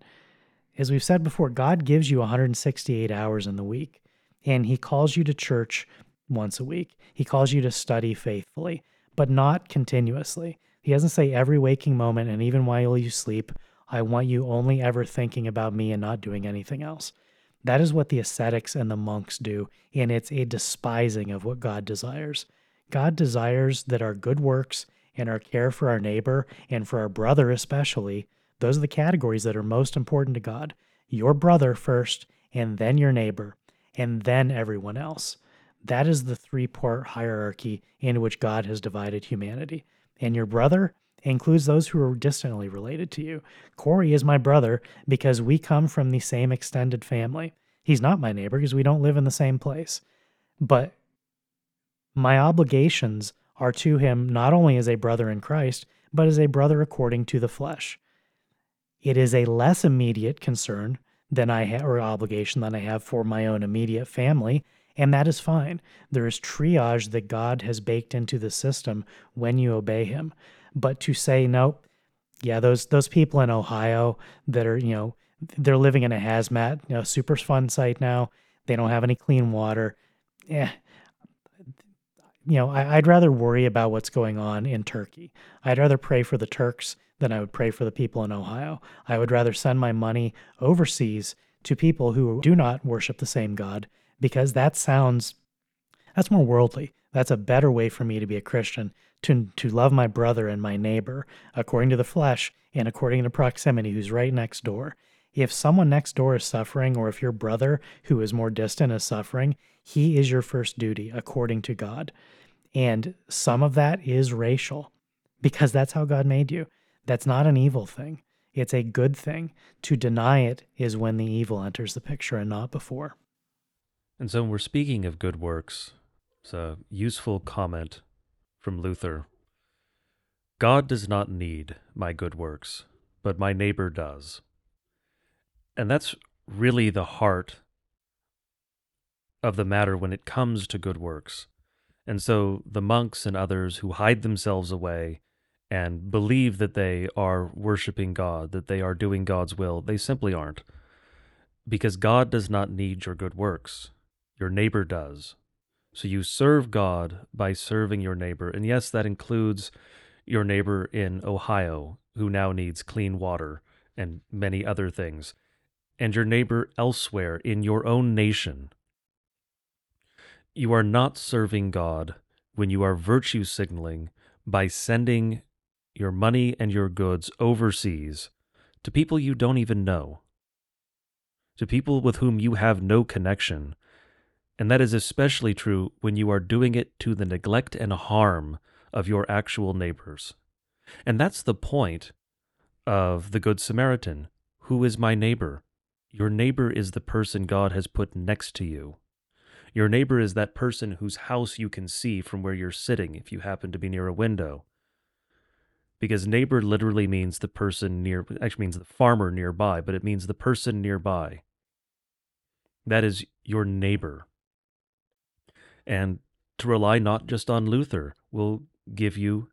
As we've said before, God gives you 168 hours in the week, and He calls you to church once a week. He calls you to study faithfully, but not continuously. He doesn't say every waking moment and even while you sleep, I want you only ever thinking about me and not doing anything else. That is what the ascetics and the monks do, and it's a despising of what God desires. God desires that our good works and our care for our neighbor and for our brother especially, those are the categories that are most important to God. Your brother first, and then your neighbor, and then everyone else. That is the three part hierarchy in which God has divided humanity. And your brother includes those who are distantly related to you. Corey is my brother because we come from the same extended family. He's not my neighbor because we don't live in the same place. But my obligations are to him not only as a brother in Christ, but as a brother according to the flesh. It is a less immediate concern than I have or obligation than I have for my own immediate family and that is fine. There is triage that God has baked into the system when you obey him. But to say, nope, yeah, those those people in Ohio that are, you know, they're living in a hazmat, you know, Superfund site now. They don't have any clean water. Yeah. You know, I, I'd rather worry about what's going on in Turkey. I'd rather pray for the Turks than I would pray for the people in Ohio. I would rather send my money overseas to people who do not worship the same God because that sounds that's more worldly. That's a better way for me to be a Christian, to to love my brother and my neighbor according to the flesh and according to proximity who's right next door. If someone next door is suffering or if your brother who is more distant is suffering, he is your first duty according to God. And some of that is racial because that's how God made you. That's not an evil thing. It's a good thing. To deny it is when the evil enters the picture and not before. And so we're speaking of good works, it's a useful comment from Luther. God does not need my good works, but my neighbor does. And that's really the heart of the matter when it comes to good works. And so the monks and others who hide themselves away and believe that they are worshiping God, that they are doing God's will, they simply aren't. Because God does not need your good works your neighbor does. So you serve God by serving your neighbor. And yes, that includes your neighbor in Ohio who now needs clean water and many other things, and your neighbor elsewhere in your own nation. You are not serving God when you are virtue signaling by sending your money and your goods overseas to people you don't even know, to people with whom you have no connection and that is especially true when you are doing it to the neglect and harm of your actual neighbors. And that's the point of the Good Samaritan. Who is my neighbor? Your neighbor is the person God has put next to you. Your neighbor is that person whose house you can see from where you're sitting if you happen to be near a window. Because neighbor literally means the person near, actually means the farmer nearby, but it means the person nearby. That is your neighbor and to rely not just on Luther will give you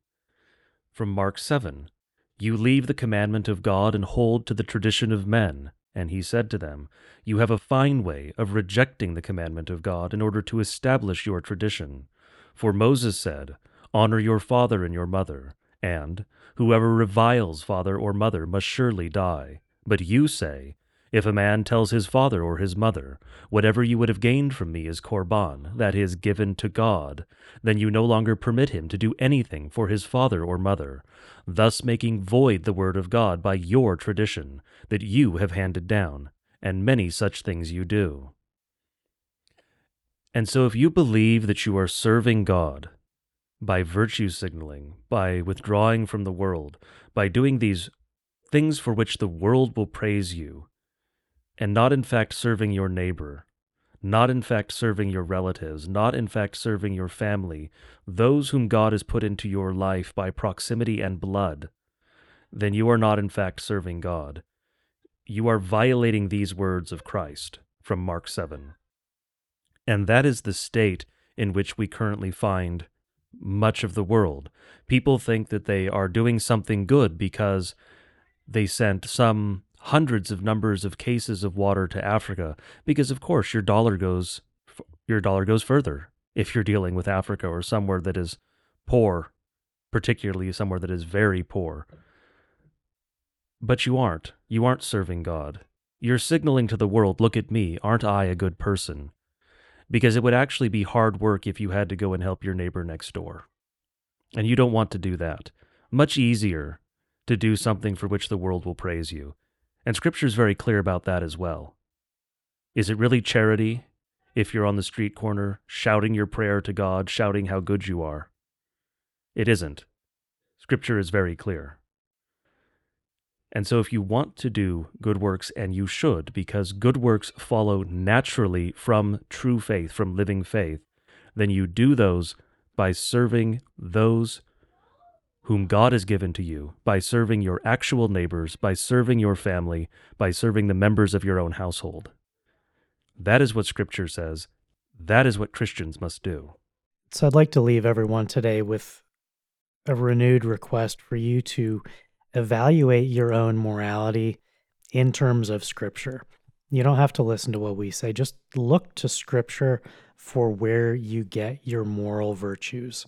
from Mark 7 You leave the commandment of God and hold to the tradition of men. And he said to them, You have a fine way of rejecting the commandment of God in order to establish your tradition. For Moses said, Honor your father and your mother, and whoever reviles father or mother must surely die. But you say, if a man tells his father or his mother, Whatever you would have gained from me is korban, that is, given to God, then you no longer permit him to do anything for his father or mother, thus making void the word of God by your tradition that you have handed down, and many such things you do. And so if you believe that you are serving God by virtue signaling, by withdrawing from the world, by doing these things for which the world will praise you, and not in fact serving your neighbor, not in fact serving your relatives, not in fact serving your family, those whom God has put into your life by proximity and blood, then you are not in fact serving God. You are violating these words of Christ from Mark 7. And that is the state in which we currently find much of the world. People think that they are doing something good because they sent some hundreds of numbers of cases of water to Africa because of course your dollar goes your dollar goes further if you're dealing with Africa or somewhere that is poor, particularly somewhere that is very poor. But you aren't. You aren't serving God. You're signaling to the world, look at me, aren't I a good person? Because it would actually be hard work if you had to go and help your neighbor next door. And you don't want to do that. Much easier to do something for which the world will praise you. And Scripture is very clear about that as well. Is it really charity if you're on the street corner shouting your prayer to God, shouting how good you are? It isn't. Scripture is very clear. And so, if you want to do good works, and you should, because good works follow naturally from true faith, from living faith, then you do those by serving those whom God has given to you by serving your actual neighbors, by serving your family, by serving the members of your own household. That is what Scripture says. That is what Christians must do. So I'd like to leave everyone today with a renewed request for you to evaluate your own morality in terms of Scripture. You don't have to listen to what we say, just look to Scripture for where you get your moral virtues.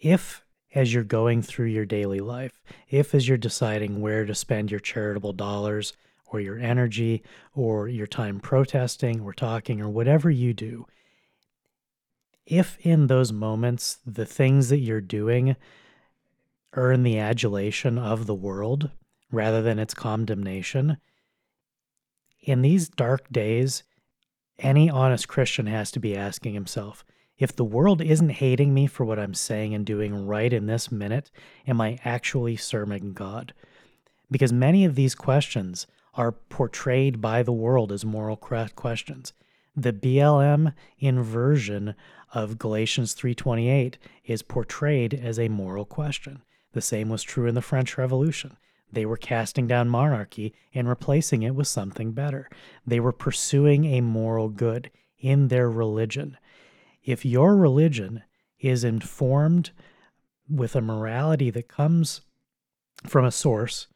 If as you're going through your daily life, if as you're deciding where to spend your charitable dollars or your energy or your time protesting or talking or whatever you do, if in those moments the things that you're doing earn the adulation of the world rather than its condemnation, in these dark days, any honest Christian has to be asking himself, if the world isn't hating me for what I'm saying and doing right in this minute, am I actually serving God? Because many of these questions are portrayed by the world as moral questions. The BLM inversion of Galatians 3:28 is portrayed as a moral question. The same was true in the French Revolution. They were casting down monarchy and replacing it with something better. They were pursuing a moral good in their religion if your religion is informed with a morality that comes from a source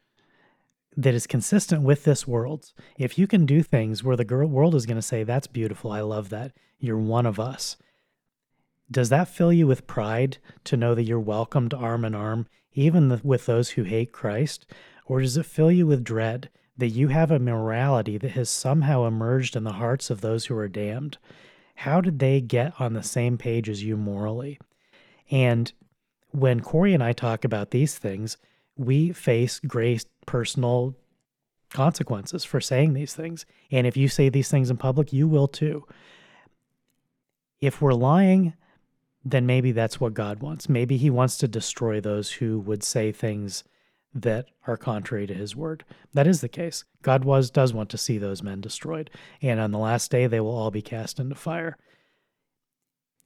that is consistent with this world, if you can do things where the world is going to say, That's beautiful, I love that, you're one of us, does that fill you with pride to know that you're welcomed arm in arm, even with those who hate Christ? Or does it fill you with dread that you have a morality that has somehow emerged in the hearts of those who are damned? How did they get on the same page as you morally? And when Corey and I talk about these things, we face great personal consequences for saying these things. And if you say these things in public, you will too. If we're lying, then maybe that's what God wants. Maybe He wants to destroy those who would say things that are contrary to his word. That is the case. God was does want to see those men destroyed, and on the last day they will all be cast into fire.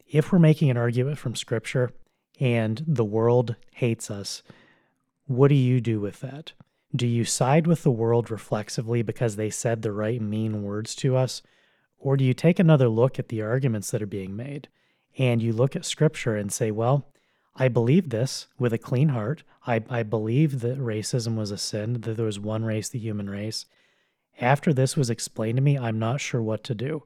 If we're making an argument from scripture and the world hates us, what do you do with that? Do you side with the world reflexively because they said the right mean words to us? Or do you take another look at the arguments that are being made and you look at scripture and say, well, I believe this with a clean heart. I, I believe that racism was a sin, that there was one race, the human race. After this was explained to me, I'm not sure what to do.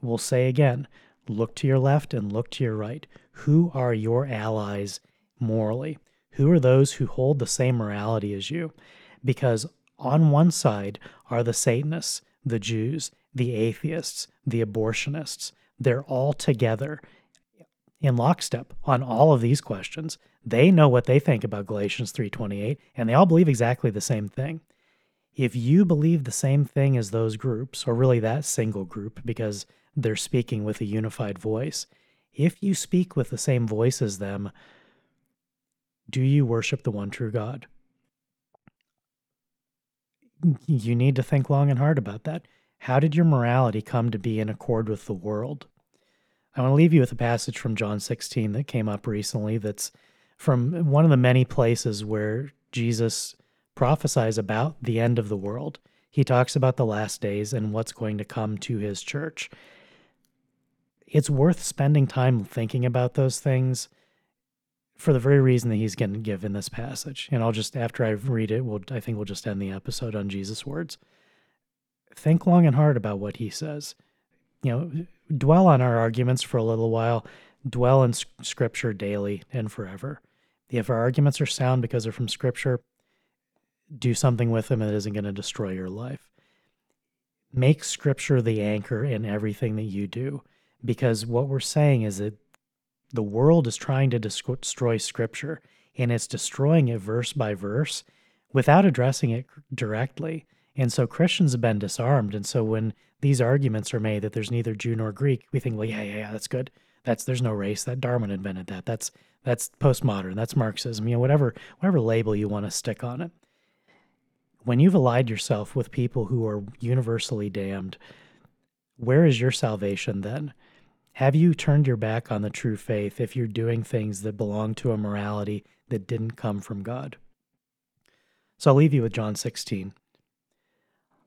We'll say again look to your left and look to your right. Who are your allies morally? Who are those who hold the same morality as you? Because on one side are the Satanists, the Jews, the atheists, the abortionists. They're all together in lockstep on all of these questions. They know what they think about Galatians 3:28 and they all believe exactly the same thing. If you believe the same thing as those groups, or really that single group, because they're speaking with a unified voice, if you speak with the same voice as them, do you worship the one true God? You need to think long and hard about that. How did your morality come to be in accord with the world? I want to leave you with a passage from John 16 that came up recently that's from one of the many places where Jesus prophesies about the end of the world. He talks about the last days and what's going to come to his church. It's worth spending time thinking about those things for the very reason that he's going to give in this passage. And I'll just, after I read it, we'll, I think we'll just end the episode on Jesus' words think long and hard about what he says. You know, dwell on our arguments for a little while, dwell in scripture daily and forever. If our arguments are sound because they're from scripture, do something with them that isn't going to destroy your life. Make scripture the anchor in everything that you do because what we're saying is that the world is trying to destroy scripture and it's destroying it verse by verse without addressing it directly. And so Christians have been disarmed. And so when these arguments are made that there's neither Jew nor Greek, we think, well, yeah, yeah, yeah, that's good. That's there's no race. That Darwin invented that. That's that's postmodern. That's Marxism. You know, whatever whatever label you want to stick on it. When you've allied yourself with people who are universally damned, where is your salvation then? Have you turned your back on the true faith if you're doing things that belong to a morality that didn't come from God? So I'll leave you with John 16.